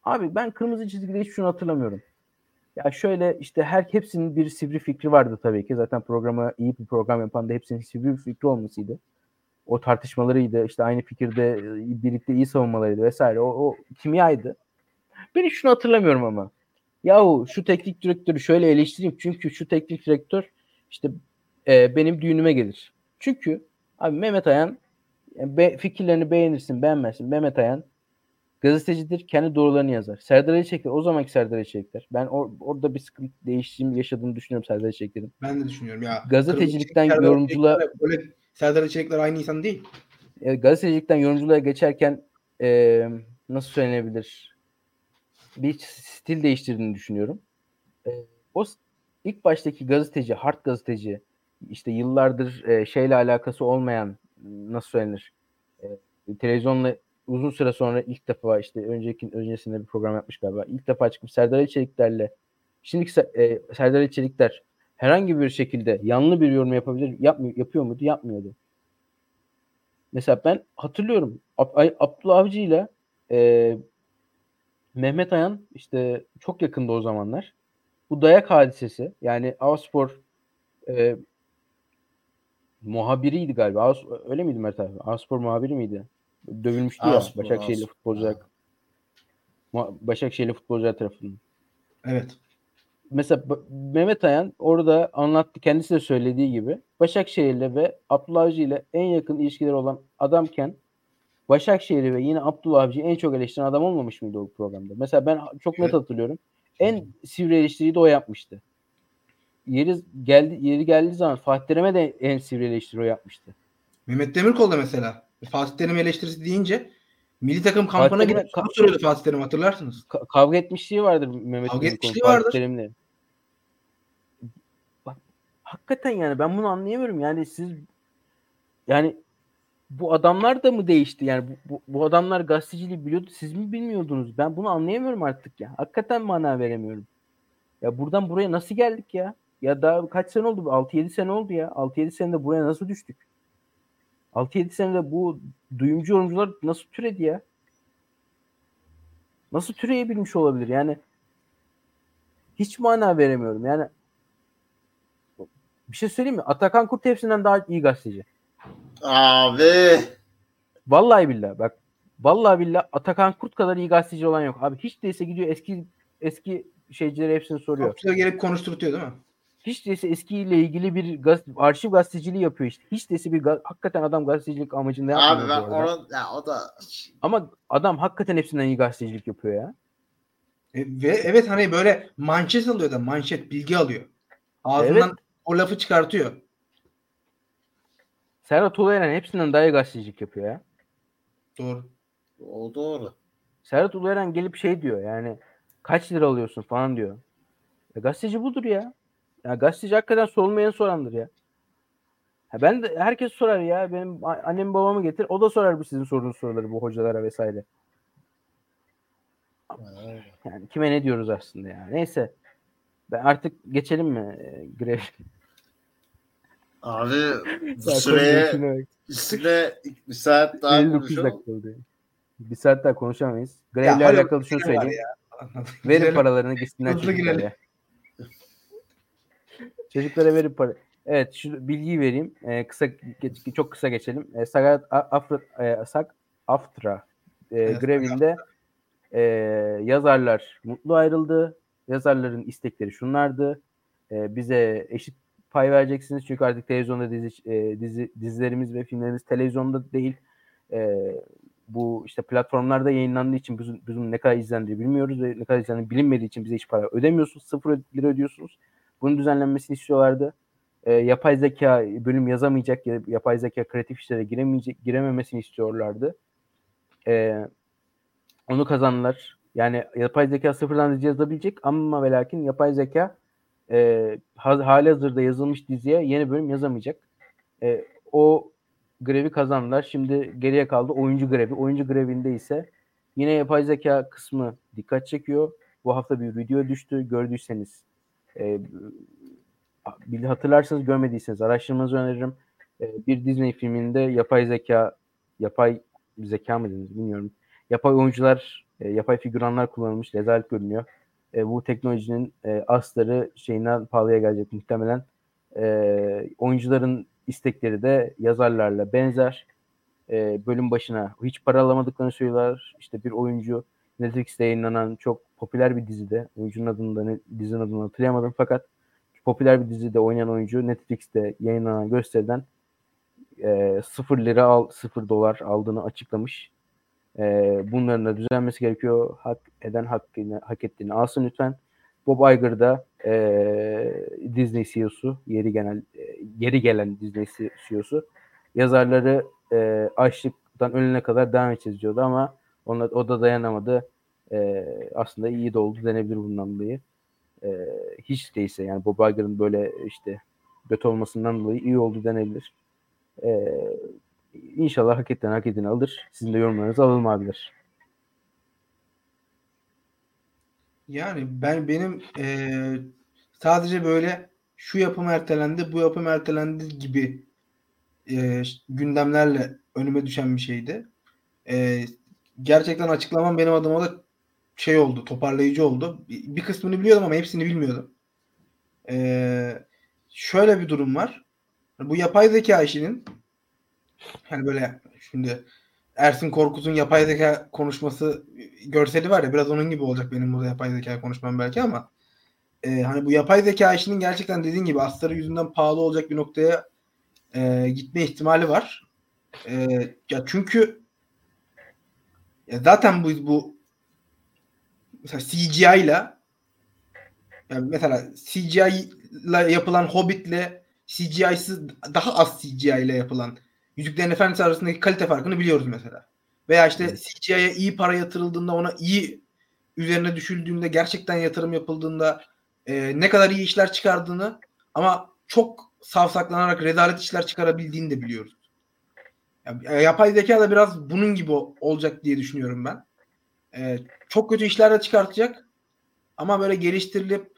Abi ben kırmızı çizgide hiç şunu hatırlamıyorum. Ya şöyle işte her hepsinin bir sivri fikri vardı tabii ki. Zaten programı iyi bir program yapan da hepsinin sivri bir fikri olmasıydı. O tartışmalarıydı. işte aynı fikirde e, birlikte iyi savunmalarıydı vesaire. O, o kimyaydı. Ben hiç şunu hatırlamıyorum ama. Yahu şu teknik direktörü şöyle eleştireyim. Çünkü şu teknik direktör işte e, benim düğünüme gelir. Çünkü abi Mehmet Ayan yani be- fikirlerini beğenirsin beğenmezsin. Mehmet Ayan gazetecidir. Kendi doğrularını yazar. Serdar Çelikler o zamanki Serdar Çelikler. Ben or- orada bir sıkıntı değişim yaşadığını düşünüyorum Serdar Ali Çelikler'in. Ben de düşünüyorum ya. Gazetecilikten Kırmızı yorumculuğa- Böyle Serdar İçerikler aynı insan değil. E, gazetecilikten yorumculuğa geçerken e, nasıl söylenebilir? Bir stil değiştirdiğini düşünüyorum. E, o ilk baştaki gazeteci, hard gazeteci, işte yıllardır e, şeyle alakası olmayan nasıl söylenir? E, televizyonla uzun süre sonra ilk defa işte önceki öncesinde bir program yapmış galiba. İlk defa çıkıp Serdar Ali Çelikler'le şimdiki e, Serdar Ali herhangi bir şekilde yanlı bir yorum yapabilir yapmıyor, yapıyor muydu? Yapmıyordu. Mesela ben hatırlıyorum Ab- Abdullah Avcı ile Mehmet Ayan işte çok yakında o zamanlar. Bu dayak hadisesi yani Avspor e, muhabiriydi galiba. Avs, öyle miydi Mert abi? Avspor muhabiri miydi? Dövülmüştü ya Avspor, Başakşehirli Avspor. futbolcular. Başakşehirli futbolcular tarafından. Evet. Mesela Mehmet Ayan orada anlattı kendisi de söylediği gibi Başakşehir'le ve Abdullah Avcı ile en yakın ilişkileri olan adamken Başakşehir'i ve yine Abdullah Avcı'yı en çok eleştiren adam olmamış mıydı o programda? Mesela ben çok net hatırlıyorum. En sivri eleştiriyi de o yapmıştı. Yeri geldi yeri geldiği zaman Fatih Terim'e de en sivri eleştiri o yapmıştı. Mehmet Demirkol da mesela Fatih Terim eleştirisi deyince milli takım kampına Fatih gidip soru soruyordu Fatih Terim hatırlarsınız. Ka- kavga etmişliği vardır Mehmet Kavga Demirkol'un, etmişliği vardır. Terim'le. Bak, hakikaten yani ben bunu anlayamıyorum. Yani siz yani bu adamlar da mı değişti? Yani bu, bu, bu adamlar gazeteciliği biliyordu. Siz mi bilmiyordunuz? Ben bunu anlayamıyorum artık ya. Hakikaten mana veremiyorum. Ya buradan buraya nasıl geldik ya? Ya daha kaç sene oldu? 6-7 sene oldu ya. 6-7 senede buraya nasıl düştük? 6-7 senede bu duyumcu yorumcular nasıl türedi ya? Nasıl türeyebilmiş olabilir? Yani hiç mana veremiyorum. Yani bir şey söyleyeyim mi? Atakan Kurt hepsinden daha iyi gazeteci. Abi. Vallahi billahi bak. Vallahi billahi Atakan Kurt kadar iyi gazeteci olan yok. Abi hiç değilse gidiyor eski eski şeycileri hepsini soruyor. Topçuları gelip konuşturtuyor değil mi? Hiç değilse eskiyle ilgili bir gaz, arşiv gazeteciliği yapıyor işte. Hiç değilse bir ga- hakikaten adam gazetecilik amacında yapmıyor. Abi ben onun ya o da Ama adam hakikaten hepsinden iyi gazetecilik yapıyor ya. E, ve evet hani böyle manşet alıyor da manşet bilgi alıyor. Ağzından Evet. o lafı çıkartıyor. Serhat Ulueren hepsinden daha iyi gazetecilik yapıyor ya. Doğru. o doğru. Serhat Ulueren gelip şey diyor yani kaç lira alıyorsun falan diyor. Ya gazeteci budur ya. Ya gazeteci hakikaten sorulmayan sorandır ya. Ha ben de herkes sorar ya. Benim annem babamı getir. O da sorar bu sizin sorduğunuz soruları bu hocalara vesaire. Yani kime ne diyoruz aslında ya. Neyse. Ben artık geçelim mi e, grev? Abi bu süreye üstüne bir saat daha 59 konuşalım. dakika oldu. Bir saat daha konuşamayız. Hadi alakalı şunu var söyleyeyim. Verin paralarını gitsinler çocuklara. Çocuklara verin para. Evet şu bilgiyi vereyim. Ee, kısa geç- çok kısa geçelim. Ee, Sagat Afra, e, Sak Aftra e, Evet, grevinde e, yazarlar mutlu ayrıldı. Yazarların istekleri şunlardı. E, bize eşit pay vereceksiniz çünkü artık televizyonda dizi, e, dizi dizilerimiz ve filmlerimiz televizyonda değil. E, bu işte platformlarda yayınlandığı için bizim, bizim ne kadar izlendiğini bilmiyoruz ve ne kadar izlendiğini bilinmediği için bize hiç para ödemiyorsunuz. Sıfır lira ödüyorsunuz. Bunun düzenlenmesini istiyorlardı. E, yapay zeka bölüm yazamayacak ya yapay zeka kreatif işlere giremeyecek girememesini istiyorlardı. E, onu kazandılar. Yani yapay zeka sıfırdan yazabilecek ama ve lakin yapay zeka e, hali hazırda yazılmış diziye yeni bölüm yazamayacak. E, o grevi kazandılar. Şimdi geriye kaldı oyuncu grevi. Oyuncu grevinde ise yine yapay zeka kısmı dikkat çekiyor. Bu hafta bir video düştü. Gördüyseniz e, hatırlarsanız görmediyseniz araştırmanızı öneririm. E, bir Disney filminde yapay zeka yapay zeka mı dediniz bilmiyorum. Yapay oyuncular, e, yapay figüranlar kullanılmış. Rezalet görünüyor. E, bu teknolojinin e, asları şeyinden pahalıya gelecek muhtemelen. E, oyuncuların istekleri de yazarlarla benzer. E, bölüm başına hiç para alamadıklarını söylüyorlar. İşte bir oyuncu Netflix'te yayınlanan çok popüler bir dizide, oyuncunun adını dizinin adını hatırlayamadım fakat popüler bir dizide oynayan oyuncu Netflix'te yayınlanan gösteriden e, 0 lira al, 0 dolar aldığını açıklamış. E, bunların da düzenmesi gerekiyor. Hak eden hakkını, hak ettiğini alsın lütfen. Bob Iger da e, Disney CEO'su, yeri gelen e, yeri gelen Disney CEO'su yazarları e, açlıktan ölene kadar devam edeceğiz diyordu ama onlar, o da dayanamadı. E, aslında iyi de oldu denebilir bundan dolayı. E, hiç değilse yani Bob Iger'ın böyle işte kötü olmasından dolayı iyi oldu denebilir. E, inşallah hak eden hak edeni alır. Sizin de yorumlarınızı alalım abiler. Yani ben benim e, sadece böyle şu yapım ertelendi, bu yapım ertelendi gibi e, gündemlerle önüme düşen bir şeydi. E, gerçekten açıklamam benim adıma da şey oldu, toparlayıcı oldu. Bir, kısmını biliyordum ama hepsini bilmiyordum. E, şöyle bir durum var. Bu yapay zeka işinin hani böyle şimdi Ersin Korkut'un yapay zeka konuşması görseli var ya biraz onun gibi olacak benim burada yapay zeka konuşmam belki ama e, hani bu yapay zeka işinin gerçekten dediğin gibi astarı yüzünden pahalı olacak bir noktaya e, gitme ihtimali var. E, ya çünkü ya zaten bu bu mesela CGI ile yani mesela CGI ile yapılan Hobbit'le CGI'siz daha az CGI ile yapılan Yüzüklerin Efendisi arasındaki kalite farkını biliyoruz mesela. Veya işte CGI'ye iyi para yatırıldığında ona iyi üzerine düşüldüğünde gerçekten yatırım yapıldığında e, ne kadar iyi işler çıkardığını ama çok savsaklanarak rezalet işler çıkarabildiğini de biliyoruz. Yani, yapay zeka da biraz bunun gibi olacak diye düşünüyorum ben. E, çok kötü işler de çıkartacak ama böyle geliştirilip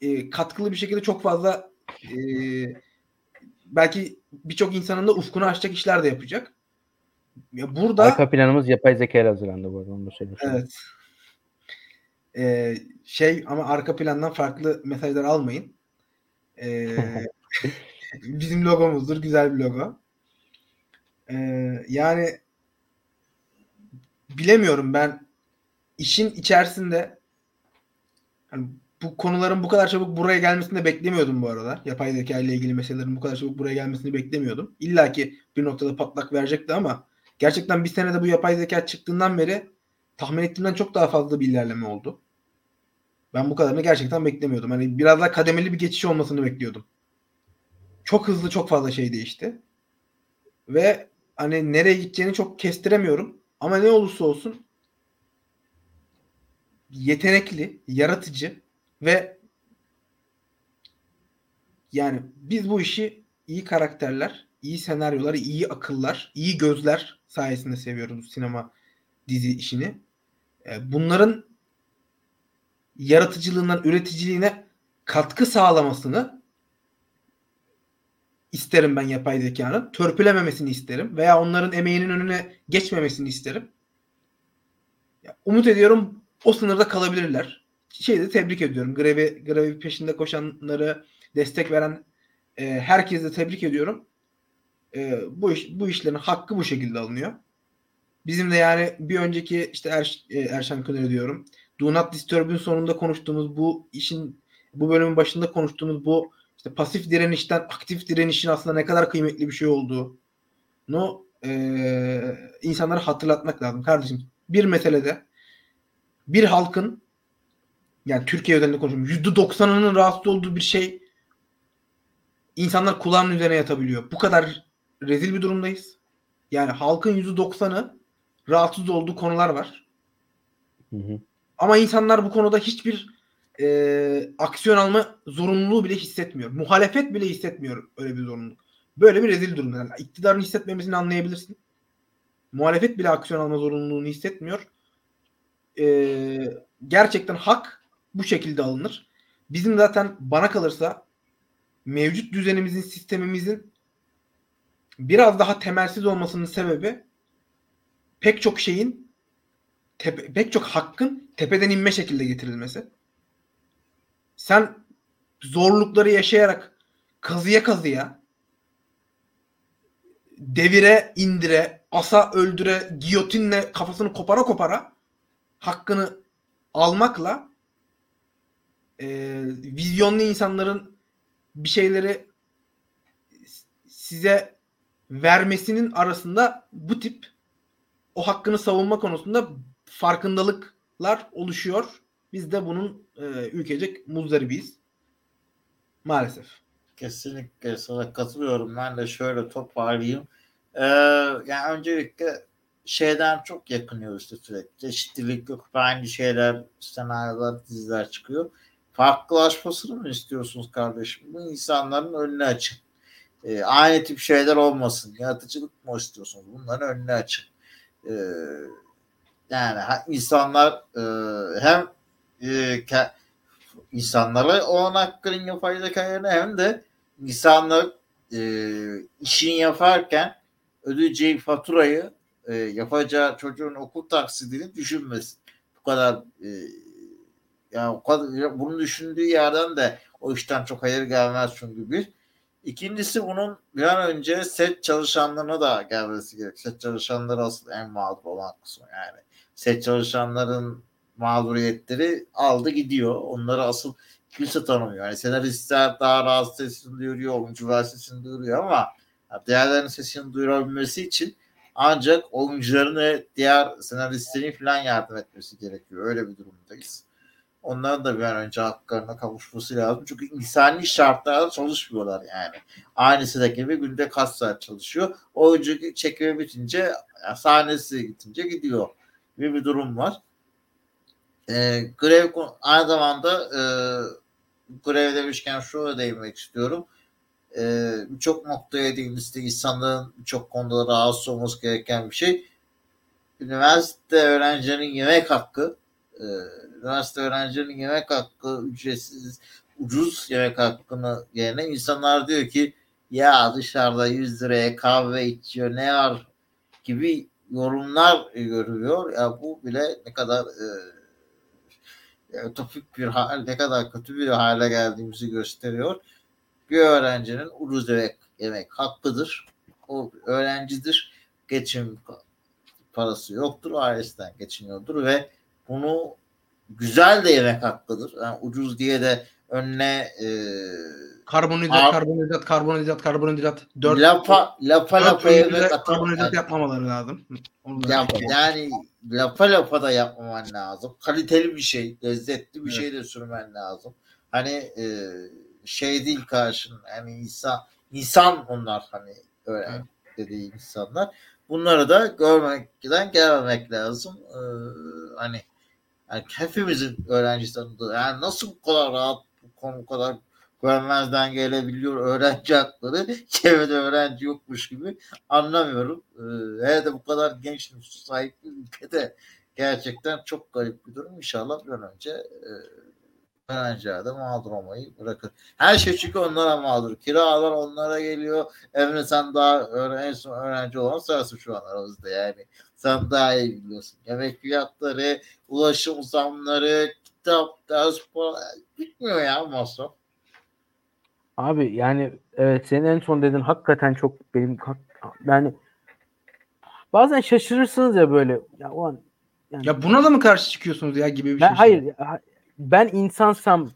e, katkılı bir şekilde çok fazla e, belki birçok insanın da ufkunu açacak işler de yapacak. Ya burada arka planımız yapay zeka ile hazırlandı bu arada onu da söyleyeyim. Evet. Ee, şey ama arka plandan farklı mesajlar almayın. Ee, bizim logomuzdur. Güzel bir logo. Ee, yani bilemiyorum ben işin içerisinde hani bu konuların bu kadar çabuk buraya gelmesini de beklemiyordum bu arada. Yapay zeka ile ilgili meselelerin bu kadar çabuk buraya gelmesini beklemiyordum. İlla ki bir noktada patlak verecekti ama gerçekten bir senede bu yapay zeka çıktığından beri tahmin ettiğimden çok daha fazla bir ilerleme oldu. Ben bu kadarını gerçekten beklemiyordum. Hani biraz daha kademeli bir geçiş olmasını bekliyordum. Çok hızlı çok fazla şey değişti. Ve hani nereye gideceğini çok kestiremiyorum. Ama ne olursa olsun yetenekli, yaratıcı ve yani biz bu işi iyi karakterler, iyi senaryolar, iyi akıllar, iyi gözler sayesinde seviyoruz sinema dizi işini. E, bunların yaratıcılığından üreticiliğine katkı sağlamasını isterim ben yapay zekanın. Törpülememesini isterim veya onların emeğinin önüne geçmemesini isterim. Umut ediyorum o sınırda kalabilirler şeyi de tebrik ediyorum. Grevi, grevi peşinde koşanları destek veren e, herkese de tebrik ediyorum. E, bu iş, bu işlerin hakkı bu şekilde alınıyor. Bizim de yani bir önceki işte er, e, Erşen Köner'e diyorum. Do Not Disturb'ün sonunda konuştuğumuz bu işin bu bölümün başında konuştuğumuz bu işte pasif direnişten aktif direnişin aslında ne kadar kıymetli bir şey olduğu no e, insanlara hatırlatmak lazım kardeşim. Bir meselede bir halkın yani Türkiye özelinde konuşuyorum. %90'ının rahatsız olduğu bir şey insanlar kulağının üzerine yatabiliyor. Bu kadar rezil bir durumdayız. Yani halkın %90'ı rahatsız olduğu konular var. Hı hı. Ama insanlar bu konuda hiçbir e, aksiyon alma zorunluluğu bile hissetmiyor. Muhalefet bile hissetmiyor öyle bir zorunluluk. Böyle bir rezil durum. Yani iktidarın hissetmemesini anlayabilirsin. Muhalefet bile aksiyon alma zorunluluğunu hissetmiyor. E, gerçekten hak bu şekilde alınır. Bizim zaten bana kalırsa mevcut düzenimizin, sistemimizin biraz daha temelsiz olmasının sebebi pek çok şeyin tepe, pek çok hakkın tepeden inme şekilde getirilmesi. Sen zorlukları yaşayarak kazıya kazıya devire indire asa öldüre giyotinle kafasını kopara kopara hakkını almakla e, vizyonlu insanların bir şeyleri size vermesinin arasında bu tip o hakkını savunma konusunda farkındalıklar oluşuyor. Biz de bunun e, ülkecek muzdaribiyiz. Maalesef. Kesinlikle sana katılıyorum. Ben de şöyle toparlayayım. Ee, yani öncelikle şeyden çok yakınıyoruz işte sürekli. Çeşitlilik yok. Aynı şeyler, senaryolar, diziler çıkıyor. Farklılaşmasını mı istiyorsunuz kardeşim? Bu insanların önüne açın. Ee, aynı tip şeyler olmasın. Yaratıcılık mı istiyorsunuz? Bunların önüne açın. Ee, yani insanlar e, hem e, ke, insanlara olan hakkının yapay zekayını hem de insanlar e, işini yaparken ödeyeceği faturayı e, yapacağı çocuğun okul taksidini düşünmesin. Bu kadar e, yani o kadar, bunu düşündüğü yerden de o işten çok hayır gelmez çünkü bir. İkincisi bunun bir an önce set çalışanlarına da gelmesi gerek. Set çalışanları asıl en mağdur olan kısmı yani. Set çalışanların mağduriyetleri aldı gidiyor. Onları asıl kimse tanımıyor. Yani senaristler daha rahat sesini duyuruyor, oyuncular sesini duyuruyor ama diğerlerinin sesini duyurabilmesi için ancak oyuncuların ve diğer senaristlerin falan yardım etmesi gerekiyor. Öyle bir durumdayız. Onların da bir an önce haklarına kavuşması lazım. Çünkü insani şartlarda çalışmıyorlar yani. Aynısı da gibi günde kaç saat çalışıyor. Oyuncu çekimi bitince sahnesi gitince gidiyor gibi bir durum var. E, grev aynı zamanda e, grev demişken şuna değinmek istiyorum. E, birçok noktaya değinmişti. insanların birçok konuda rahatsız olması gereken bir şey. Üniversite öğrencilerinin yemek hakkı e, üniversite öğrencilerinin yemek hakkı ücretsiz ucuz yemek hakkını yerine insanlar diyor ki ya dışarıda 100 liraya kahve içiyor ne var gibi yorumlar görüyor. Ya bu bile ne kadar e, ütopik bir hal, ne kadar kötü bir hale geldiğimizi gösteriyor. Bir öğrencinin ucuz yemek, yemek hakkıdır. O öğrencidir. Geçim parası yoktur. Ailesinden geçiniyordur ve bunu güzel de yemek hakkıdır. Yani ucuz diye de önüne e, karbonhidrat, ar- karbonhidrat, karbonhidrat, karbonhidrat. Dört, lapa, lapa lapa yemek karbonhidrat yani, yapmamaları lazım. Yap, yani lapa lapa da yapmaman lazım. Kaliteli bir şey, lezzetli bir evet. şey de sürmen lazım. Hani e, şey değil karşın yani insan insan onlar hani öyle evet. dediği insanlar. Bunları da görmekten gelmemek lazım. Ee, hani yani hepimizin öğrenci tanıdığı yani nasıl bu kadar rahat bu konu kadar görmezden gelebiliyor öğrenci hakları çevrede öğrenci yokmuş gibi anlamıyorum. Ee, hele de bu kadar genç nüfusu sahip bir ülkede gerçekten çok garip bir durum. İnşallah bir an önce e, öğrenciler de mağdur olmayı bırakır. Her şey çünkü onlara mağdur. Kiralar onlara geliyor. Emre sen daha öğrenci, öğrenci olan sensin şu an aramızda yani. Sen daha iyi biliyorsun. Yemek fiyatları, ulaşım zamları, kitap, ders, bitmiyor ya masraf. Abi yani evet senin en son dediğin hakikaten çok benim yani bazen şaşırırsınız ya böyle ya ulan yani, ya buna da mı karşı çıkıyorsunuz ya gibi bir ben, şey? Hayır ben insansam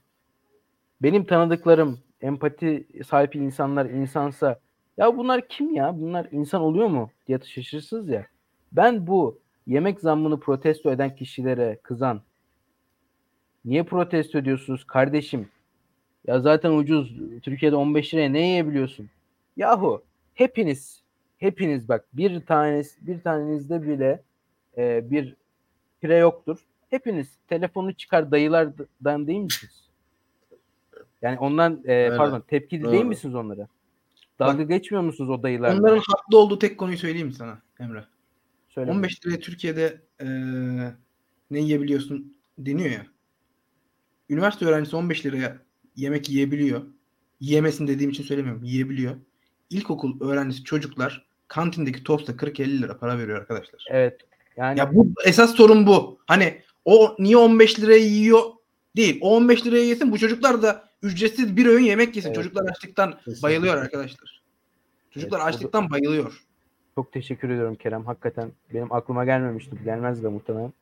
benim tanıdıklarım empati sahibi insanlar insansa ya bunlar kim ya? Bunlar insan oluyor mu? diye şaşırırsınız ya. Ben bu yemek zammını protesto eden kişilere kızan, Niye protesto ediyorsunuz kardeşim? Ya zaten ucuz. Türkiye'de 15 liraya ne yiyebiliyorsun? Yahu hepiniz hepiniz bak bir tanesi bir tanenizde bile e, bir pire yoktur. Hepiniz telefonu çıkar dayılardan değil misiniz? Yani ondan e, Öyle. pardon tepki Doğru. değil misiniz onlara? Dalga geçmiyor musunuz o dayılarla? Onların haklı olduğu tek konuyu söyleyeyim sana Emre? Söyle 15 liraya Türkiye'de eee, ne yiyebiliyorsun deniyor ya. Üniversite öğrencisi 15 liraya yemek yiyebiliyor. Yiyemesin dediğim için söylemiyorum. Yiyebiliyor. İlkokul öğrencisi çocuklar kantindeki tosta 40-50 lira para veriyor arkadaşlar. Evet. Yani Ya bu esas sorun bu. Hani o niye 15 liraya yiyor değil. O 15 liraya yesin bu çocuklar da ücretsiz bir öğün yemek yesin. Evet. Çocuklar açlıktan Kesinlikle. bayılıyor arkadaşlar. Çocuklar Evet, açlıktan bayılıyor. Çok teşekkür ediyorum Kerem. Hakikaten benim aklıma gelmemişti. Gelmez de muhtemelen.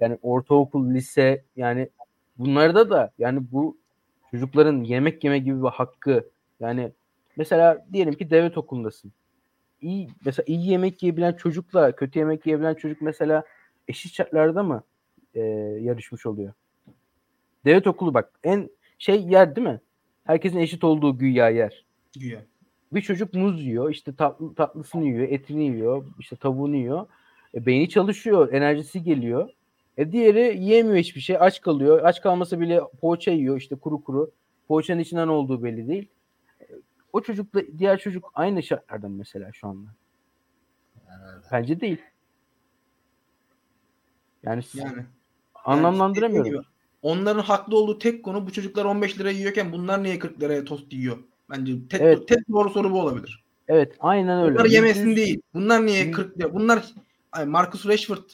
Yani ortaokul, lise yani bunlarda da yani bu çocukların yemek yeme gibi bir hakkı yani mesela diyelim ki devlet okulundasın. İyi mesela iyi yemek yiyebilen çocukla kötü yemek yiyebilen çocuk mesela eşit şartlarda mı e, yarışmış oluyor? Devlet okulu bak en şey yer değil mi? Herkesin eşit olduğu güya yer. Güya. Bir çocuk muz yiyor, işte tatlı tatlısını yiyor, etini yiyor, işte tavuğunu yiyor. E, beyni çalışıyor, enerjisi geliyor. E diğeri yiyemiyor hiçbir şey, aç kalıyor. Aç kalmasa bile poğaça yiyor, işte kuru kuru. Poğaçanın içinden olduğu belli değil. E, O çocukla diğer çocuk aynı şartlarda mı mesela şu anda? Öyle. Bence değil. Yani, Yani. anlamlandıramıyorum. Yani onların haklı olduğu tek konu bu çocuklar 15 liraya yiyorken bunlar niye 40 liraya tost yiyor? Bence tek, Evet. tek doğru soru bu olabilir. Evet, aynen öyle. Bunlar yemesin değil. Bunlar niye Yüz- 40 lira? Bunlar ay Marcus Rashford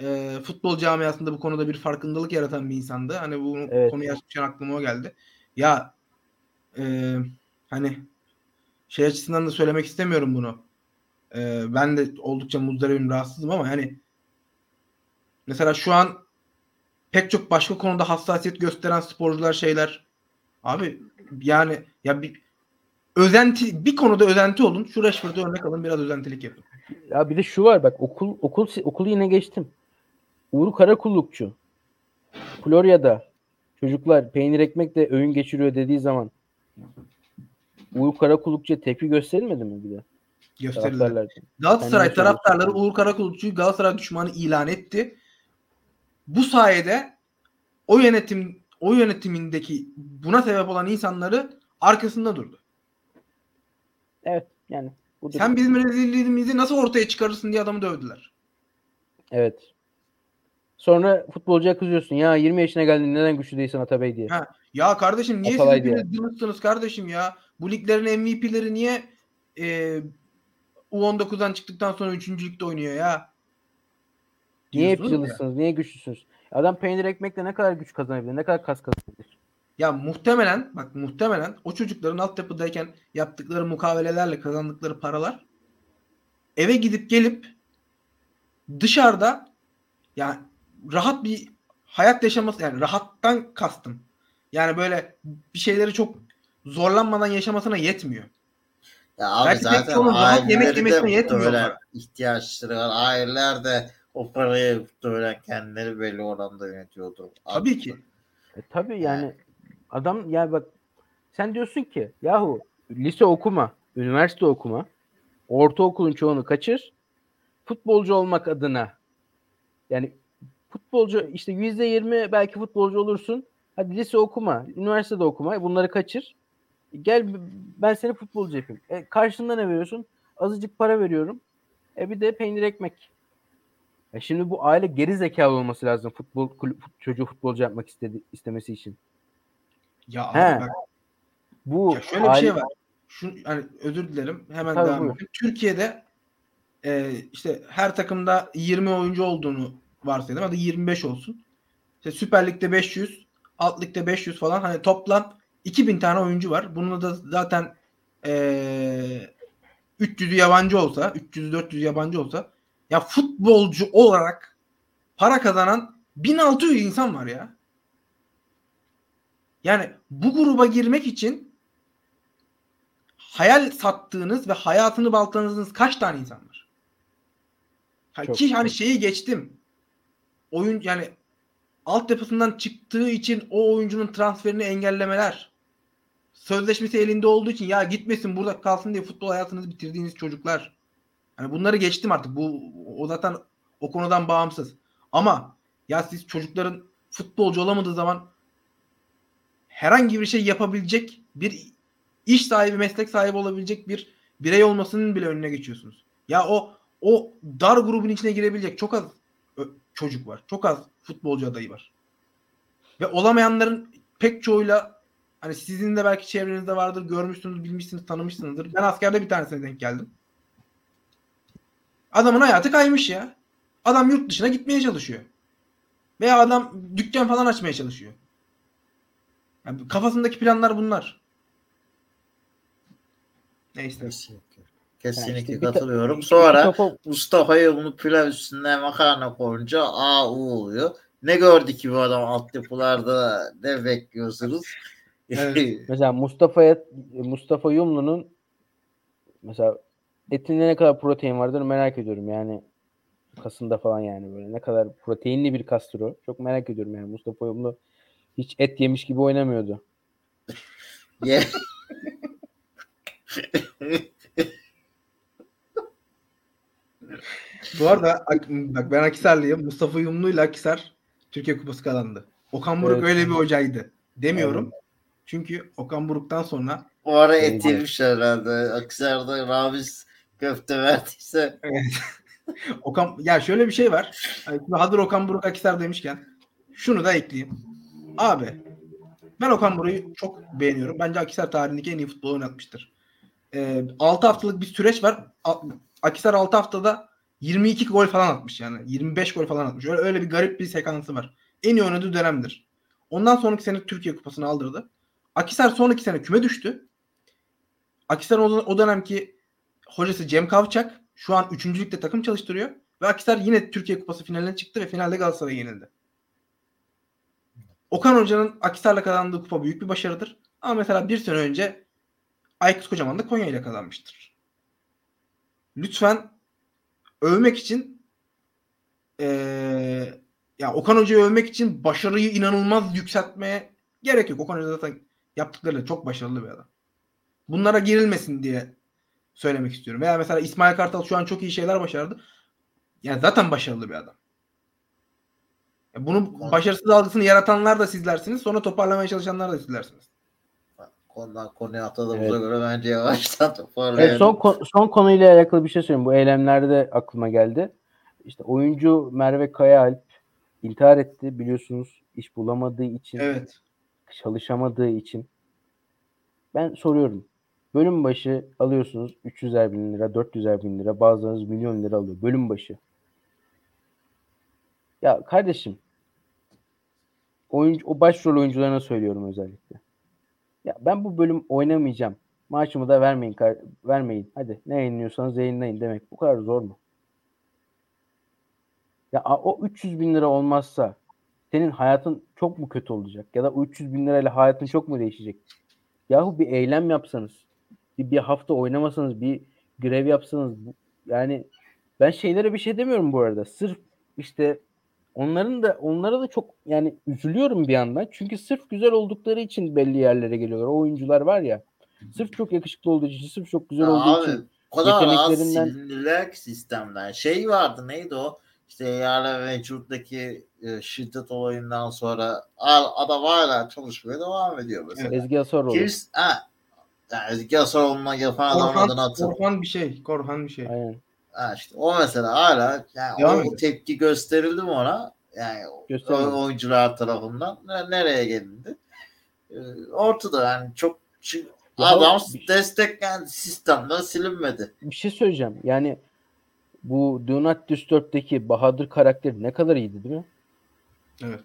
e, futbol camiasında bu konuda bir farkındalık yaratan bir insandı. Hani bu Evet. konuyu açmışken aklıma o geldi. Ya e, hani şey açısından da söylemek istemiyorum bunu. E, ben de oldukça muzdaribim, rahatsızım ama hani mesela şu an pek çok başka konuda hassasiyet gösteren sporcular şeyler abi yani ya bir özenti bir konuda özenti olun. Şu Rashford'a örnek alın biraz özentilik yapın. Ya bir de şu var bak okul okul okulu yine geçtim. Uğur Karakullukçu. Florya'da çocuklar peynir ekmekle öğün geçiriyor dediği zaman Uğur Karakullukçu'ya tepki gösterilmedi mi bir de? Gösterildi. Galatasaray taraftarları. Uğur Karakulukçu'yu Galatasaray düşmanı ilan etti. Bu sayede o yönetim o yönetimindeki buna sebep olan insanları arkasında durdu. Evet yani. Bu Sen bizim rezilliğimizi nasıl ortaya çıkarırsın diye adamı dövdüler. Evet. Sonra futbolcuya kızıyorsun. Ya 20 yaşına geldin neden güçlü değilsin Atabey diye. Ha, Ya kardeşim niye Atalay siz cılızsınız kardeşim ya? Bu liglerin MVP'leri niye e, U19'dan çıktıktan sonra 3. ligde oynuyor ya? Niye hep cılızsınız? Niye güçlüsünüz? Adam peynir ekmekle ne kadar güç kazanabilir? Ne kadar kas kazanabilir? Ya muhtemelen bak muhtemelen o çocukların altyapıdayken yaptıkları mukavelelerle kazandıkları paralar eve gidip gelip dışarıda yani rahat bir hayat yaşaması yani rahattan kastım. Yani böyle bir şeyleri çok zorlanmadan yaşamasına yetmiyor. Ya abi Belki zaten rahat yemek yemesine yetmiyor onlara. ihtiyaçları var. Aileler de o parayı muhtemelen kendileri belli oranda yönetiyordur. Tabii ki. E, tabii yani adam yani bak sen diyorsun ki yahu lise okuma, üniversite okuma, ortaokulun çoğunu kaçır, futbolcu olmak adına yani futbolcu işte yüzde yirmi belki futbolcu olursun. Hadi lise okuma, üniversitede okuma, bunları kaçır. Gel ben seni futbolcu yapayım. E, karşında ne veriyorsun? Azıcık para veriyorum. E bir de peynir ekmek. E şimdi bu aile geri zekalı olması lazım futbol kulüp, çocuğu futbolcu yapmak istedi, istemesi için. Ya abi bak, Bu ya şöyle bir aile- şey var. Şu hani özür dilerim. Hemen Tabii, devam edeyim. Türkiye'de e, işte her takımda 20 oyuncu olduğunu varsayalım. Hadi 25 olsun. İşte Süper Lig'de 500, Alt Lig'de 500 falan. Hani toplam 2000 tane oyuncu var. Bunu da zaten e, 300'ü yabancı olsa, 300-400 yabancı olsa ya futbolcu olarak para kazanan 1600 insan var ya. Yani bu gruba girmek için hayal sattığınız ve hayatını baltanızdığınız kaç tane insan var? Ha, Çok. ki hani şeyi geçtim. Oyun yani altyapısından çıktığı için o oyuncunun transferini engellemeler. Sözleşmesi elinde olduğu için ya gitmesin burada kalsın diye futbol hayatınızı bitirdiğiniz çocuklar. Hani bunları geçtim artık. Bu o zaten o konudan bağımsız. Ama ya siz çocukların futbolcu olamadığı zaman herhangi bir şey yapabilecek bir iş sahibi, meslek sahibi olabilecek bir birey olmasının bile önüne geçiyorsunuz. Ya o o dar grubun içine girebilecek çok az çocuk var. Çok az futbolcu adayı var. Ve olamayanların pek çoğuyla hani sizin de belki çevrenizde vardır, görmüşsünüz, bilmişsiniz, tanımışsınızdır. Ben askerde bir tanesine denk geldim. Adamın hayatı kaymış ya. Adam yurt dışına gitmeye çalışıyor. Veya adam dükkan falan açmaya çalışıyor. Yani kafasındaki planlar bunlar. Neyse. Kesinlikle. Kesinlikle Yani işte bir katılıyorum. ta- Sonra Mustafa- Mustafa'yı bunu pilav üstüne makarna koyunca A U oluyor. Ne gördü ki bu adam altyapılarda ne bekliyorsunuz? Evet. Mesela Mustafa'ya Mustafa Yumlu'nun mesela etinde ne kadar protein vardır merak ediyorum yani kasında falan yani böyle ne kadar proteinli bir kastır o. Çok merak ediyorum yani Mustafa Yumlu hiç et yemiş gibi oynamıyordu. Bu arada Ak- bak ben Akisarlıyım. Mustafa Yumlu ile Akisar Türkiye Kupası kazandı. Okan Buruk Evet. öyle bir hocaydı. Demiyorum. Çünkü Okan Buruk'tan sonra Bu ara Evet. et yemiş herhalde. Aksar'da Ramiz köfte verdiyse Okan ya şöyle bir şey var. Şimdi hazır Okan Buruk Akisar demişken şunu da ekleyeyim. Abi ben Okan Buruk'u çok beğeniyorum. Bence Akisar tarihindeki en iyi futbol oynatmıştır. Ee, 6 haftalık bir süreç var. Akisar 6 haftada 22 gol falan atmış yani. 25 gol falan atmış. Öyle, öyle bir garip bir sekansı var. En iyi oynadığı dönemdir. Ondan sonraki sene Türkiye Kupası'nı aldırdı. Akisar sonraki sene küme düştü. Akisar'ın o, o dönemki hocası Cem Kavçak şu an 3. ligde takım çalıştırıyor. Ve Akisar yine Türkiye Kupası finaline çıktı ve finalde Galatasaray'a yenildi. Okan Hoca'nın Akisar'la kazandığı kupa büyük bir başarıdır. Ama mesela bir sene önce Aykut Kocaman da Konya ile kazanmıştır. Lütfen övmek için eee ya Okan Hoca'yı övmek için başarıyı inanılmaz yükseltmeye gerek yok. Okan Hoca zaten yaptıklarıyla çok başarılı bir adam. Bunlara girilmesin diye söylemek istiyorum. Veya mesela İsmail Kartal şu an çok iyi şeyler başardı. Yani zaten başarılı bir adam. Ya bunun başarısız algısını yaratanlar da sizlersiniz. Sonra toparlamaya çalışanlar da sizlersiniz. konudan konuya atladığımıza Evet. göre bence yavaştan toparlayalım. Evet, son son konuyla alakalı bir şey söyleyeyim. Bu eylemlerde de aklıma geldi. İşte oyuncu Merve Kayaalp intihar etti biliyorsunuz iş bulamadığı için, Evet. çalışamadığı için. Ben soruyorum. Bölüm başı alıyorsunuz 300'er bin lira, 400'er bin lira, bazılarınız milyon lira alıyor. Bölüm başı. Ya kardeşim oyuncu, o başrol oyuncularına söylüyorum özellikle. Ya ben bu bölüm oynamayacağım. Maaşımı da vermeyin. Vermeyin. Hadi ne yayınlıyorsanız yayınlayın demek. Bu kadar zor mu? Ya o 300 bin lira olmazsa senin hayatın çok mu kötü olacak? Ya da o 300 bin lirayla hayatın çok mu değişecek? Yahu bir eylem yapsanız, bir, hafta oynamasanız, bir grev yapsanız, yani ben şeylere bir şey demiyorum bu arada. Sırf işte onların da onlara da çok yani üzülüyorum bir yandan. Çünkü sırf güzel oldukları için belli yerlere geliyorlar. O oyuncular var ya. Sırf çok yakışıklı olduğu için, sırf çok güzel olduğu Abi, için o kadar az yeteneklerinden- silindiler ki sistemden. Şey vardı neydi o? İşte Yarla ve Vücut'taki e, şiddet olayından sonra a- adam hala çalışmaya devam ediyor mesela. Ezgi Asaroğlu. Kims, ha, yani Ezgi Asaroğlu'na yapan adamın adını Korhan, hatırlamıyorum. Korhan bir şey. Korhan bir şey. Aynen. Ha işte o mesela hala yani Devam o tepki gösterildi mi ona? Yani o oyuncular tarafından Ne- nereye gelindi? Ee, ortada yani çok Ya adam bir- desteklendi sistemden silinmedi. bir şey söyleyeceğim. Yani bu Do Not Disturb'deki Bahadır karakteri ne kadar iyiydi değil mi? Evet.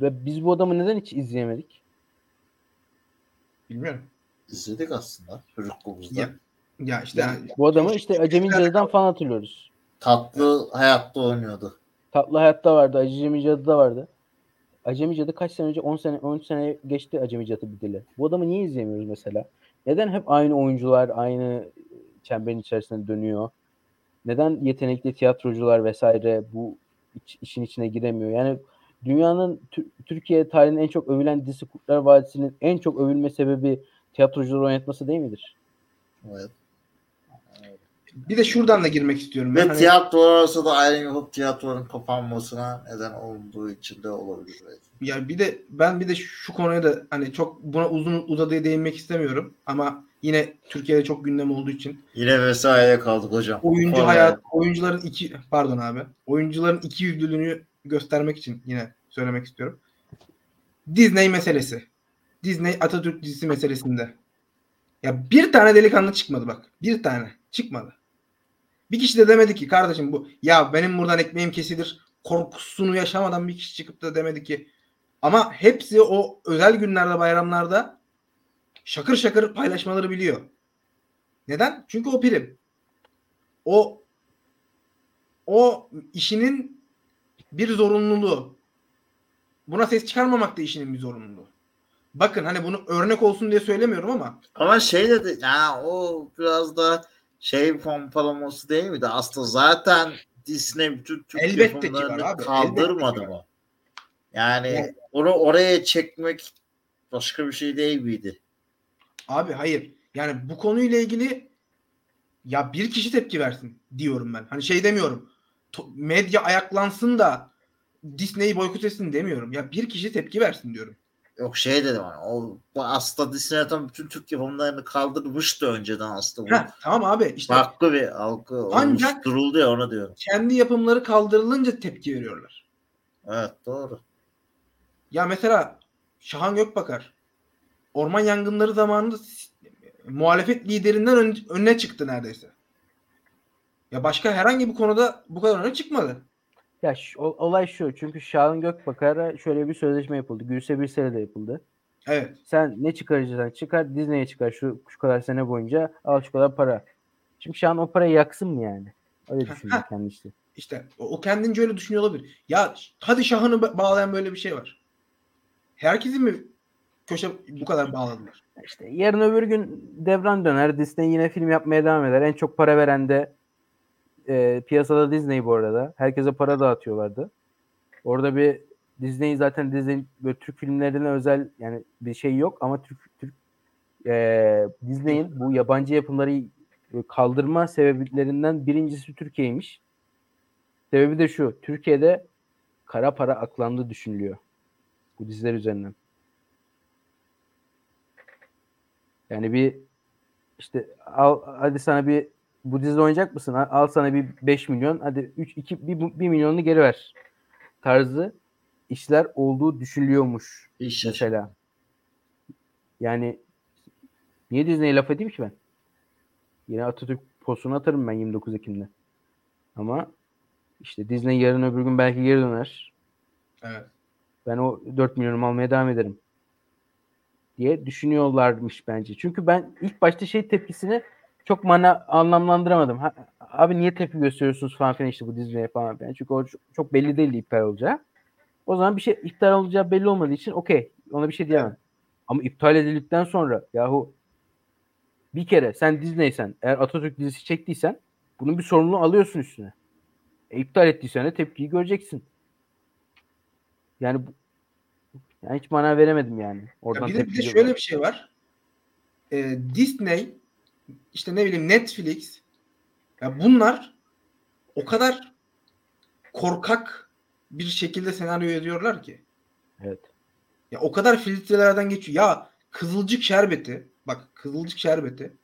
Ve biz bu adamı neden hiç izleyemedik? Bilmiyorum. İzledik aslında çocukluğumuzda. Ya, ya işte yani, Bu adamı işte Acemi Cadı'dan falan hatırlıyoruz. Tatlı hayatta oynuyordu. Tatlı Hayat'ta vardı, Acemi Cadı'da vardı. Acemi Cadı kaç sene önce? 10 sene 13 sene geçti Acemi Cadı bir dili. Bu adamı niye izleyemiyoruz mesela? Neden hep aynı oyuncular aynı çemberin içerisinde dönüyor? Neden yetenekli tiyatrocular vesaire bu iç- işin içine giremiyor? Yani dünyanın Tü- Türkiye tarihinin en çok övülen dizisi Kurtlar Vadisi'nin en çok övülme sebebi tiyatrocuları oynatması değil midir? Evet. Bir de şuradan da girmek istiyorum. Ben. Ve Hani- tiyatro arası da ayrım yapıp tiyatronun kapanmasına neden olduğu için de olabilir. belki. Ya bir de ben bir de şu konuya da hani çok buna uzun uzadıya değinmek istemiyorum ama yine Türkiye'de çok gündem olduğu için Yine vesaireye kaldık hocam. oyuncu hayat oyuncuların iki pardon abi oyuncuların iki yüzlülüğünü göstermek için yine söylemek istiyorum. Disney meselesi. Disney Atatürk dizisi meselesinde. Ya bir tane delikanlı çıkmadı bak. Bir tane çıkmadı. Bir kişi de demedi ki kardeşim bu ya benim buradan ekmeğim kesilir korkusunu yaşamadan bir kişi çıkıp da demedi ki ama hepsi o özel günlerde bayramlarda şakır şakır paylaşmaları biliyor. Neden? Çünkü o prim. O o işinin bir zorunluluğu. Buna ses çıkarmamak da işinin bir zorunluluğu. Bakın hani bunu örnek olsun diye söylemiyorum ama Ama şey dedi ya o biraz da şey pompalaması değil miydi? Aslında zaten Disney bütün Türk Elbette ki var abi, kaldırmadı mı? Yani Yani- onu oraya çekmek başka bir şey değil miydi? abi hayır. Yani bu konuyla ilgili ya bir kişi tepki versin diyorum ben. Hani şey demiyorum. Medya ayaklansın da Disney'i boykot etsin demiyorum. Ya bir kişi tepki versin diyorum. Yok şey dedim hani o aslında Disney zaten bütün Türk yapımlarını kaldırmıştı önceden aslında. Heh, tamam abi işte farklı bir algı Ancak- oluşturuldu ya ona diyorum. kendi yapımları kaldırılınca tepki veriyorlar. Evet doğru. Ya mesela Şahan Gökbakar orman yangınları zamanında muhalefet liderinden ön- önüne çıktı neredeyse. Ya başka herhangi bir konuda bu kadar öne çıkmadı. Ya şu- olay şu. Çünkü Şahan Gökbakar'a şöyle bir sözleşme yapıldı. Gülse Birsel'e de yapıldı. Evet. Sen ne çıkaracaksan çıkar Disney'e çıkar şu, şu kadar sene boyunca al şu kadar para. Şimdi Şahan o parayı yaksın mı yani? Öyle düşünüyor kendisi. İşte o, o kendince öyle düşünüyor olabilir. Ya hadi Şahan'ı ba- bağlayan böyle bir şey var. Herkesi mi köşe bu kadar bağladılar? İşte yarın öbür gün devran döner. Disney yine film yapmaya devam eder. En çok para veren de e, piyasada Disney bu arada. Herkese para dağıtıyorlardı. Orada bir Disney zaten Disney böyle Türk filmlerine özel yani bir şey yok ama Türk Türk e, Disney'in bu yabancı yapımları kaldırma sebeplerinden birincisi Türkiye'ymiş. Sebebi de şu. Türkiye'de kara para aklandığı düşünülüyor. Bu diziler üzerinden. Yani bir işte al hadi sana bir bu dizide oynayacak mısın? Al, sana bir 5 milyon. Hadi 3 2 1, 1 milyonunu geri ver. Tarzı işler olduğu düşünülüyormuş Hiç mesela. Yani niye Disney'e laf edeyim ki ben? Yine Atatürk postunu atarım ben 29 Ekim'de. Ama işte Disney yarın öbür gün belki geri döner. Evet. Ben o 4 milyonumu almaya devam ederim diye düşünüyorlarmış bence. Çünkü ben ilk başta şey tepkisini çok mana anlamlandıramadım. Ha, abi niye tepki gösteriyorsunuz falan filan işte bu Disney'e falan filan. Çünkü o çok, belli değildi iptal olacağı. O zaman bir şey iptal olacağı belli olmadığı için okey. Ona bir şey diyemem. Ama iptal edildikten sonra yahu bir kere sen Disney'sen eğer Atatürk dizisi çektiysen bunun bir sorumluluğu alıyorsun üstüne. E, iptal ettiysen de tepkiyi göreceksin. Yani yani hiç mana veremedim yani. Ya Oradan bir de, bir de şöyle bir şey var. Ee, Disney işte ne bileyim Netflix ya bunlar o kadar korkak bir şekilde senaryo yazıyorlar ki. Evet. Ya o kadar filtrelerden geçiyor. Ya Kızılcık Şerbeti bak Kızılcık Şerbeti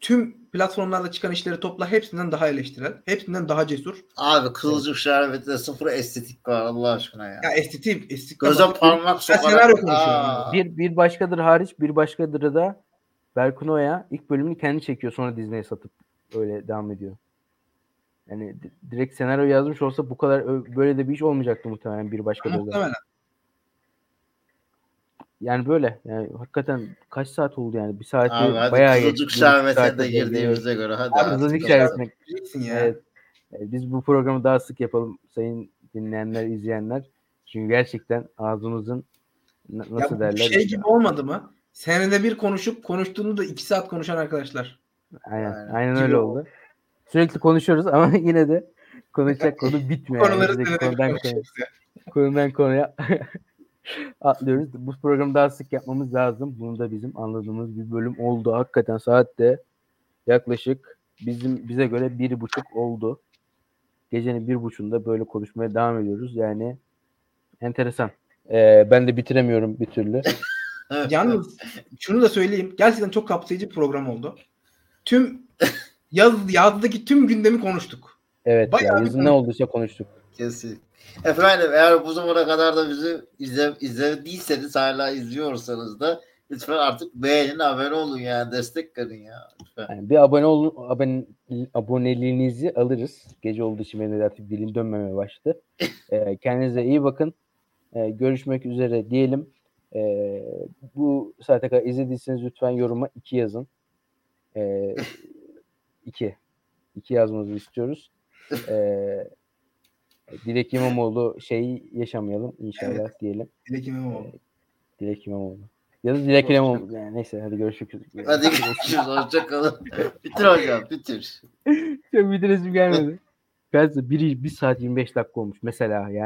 tüm platformlarda çıkan işleri topla hepsinden daha eleştirel, hepsinden daha cesur. Abi Kızılcık Şerbeti'de sıfır estetik var Allah aşkına ya. Ya estetik, estetik Göze parmak senaryo sokarak. Bir, bir başkadır hariç bir başkadır da Berkun Oya ilk bölümünü kendi çekiyor sonra Disney'e satıp öyle devam ediyor. Yani di- direkt senaryo yazmış olsa bu kadar ö- böyle de bir iş olmayacaktı muhtemelen bir başkadır da. muhtemelen. Yani böyle. Yani hakikaten kaç saat oldu yani? Bir hadi bayağı Kızılcık geçti. Bir Şerbeti'ne de girdiğimize göre hadi. Abi Kızılcık. Şerbeti'ne ya. Evet. Biz bu programı daha sık yapalım sayın dinleyenler, izleyenler. Çünkü gerçekten ağzımızın na- Ya nasıl bu derler? şey gibi olmadı mı? Senede bir konuşup konuştuğunu da iki saat konuşan arkadaşlar. Aynen, Aynen. aynen öyle oldu. oldu. Sürekli konuşuyoruz ama yine de konuşacak konu bitmiyor. yani. Konuları bir konudan, konuşuyoruz ya. konudan konuya atlıyoruz. Bu programı daha sık yapmamız lazım. Bunu da bizim anladığımız bir bölüm oldu. Hakikaten saatte yaklaşık bizim bize göre bir buçuk oldu. Gecenin bir buçuğunda böyle konuşmaya devam ediyoruz. Yani enteresan. Ee, ben de bitiremiyorum bir türlü. Yalnız şunu da söyleyeyim. Gerçekten çok kapsayıcı bir program oldu. Tüm yaz yazdaki tüm gündemi konuştuk. Evet Bayağı ya bir yazın ne olduysa konuştuk. Kesin. Efendim eğer bu zamana kadar da bizi izle, izlediyseniz hala izliyorsanız da lütfen artık beğenin abone olun yani destek verin ya. Lütfen. Yani bir abone olun, abone, aboneliğinizi alırız. Gece olduğu için benim de artık dilim dönmemeye başladı. Ee, kendinize iyi bakın. Ee, görüşmek üzere diyelim. Ee, bu saate kadar izlediyseniz lütfen yoruma 2 yazın. 2. Ee, 2 yazmanızı istiyoruz. Ee, Dilek İmamoğlu şey yaşamayalım inşallah diyelim. Dilek İmamoğlu. Dilek İmamoğlu. Ya da Dilek İmamoğlu. Yani neyse hadi görüşürüz. Hadi görüşürüz. Hoşçakalın. bitir hocam bitir. Çok bir resim gelmedi. Size bir, bir saat 25 dakika olmuş mesela yani.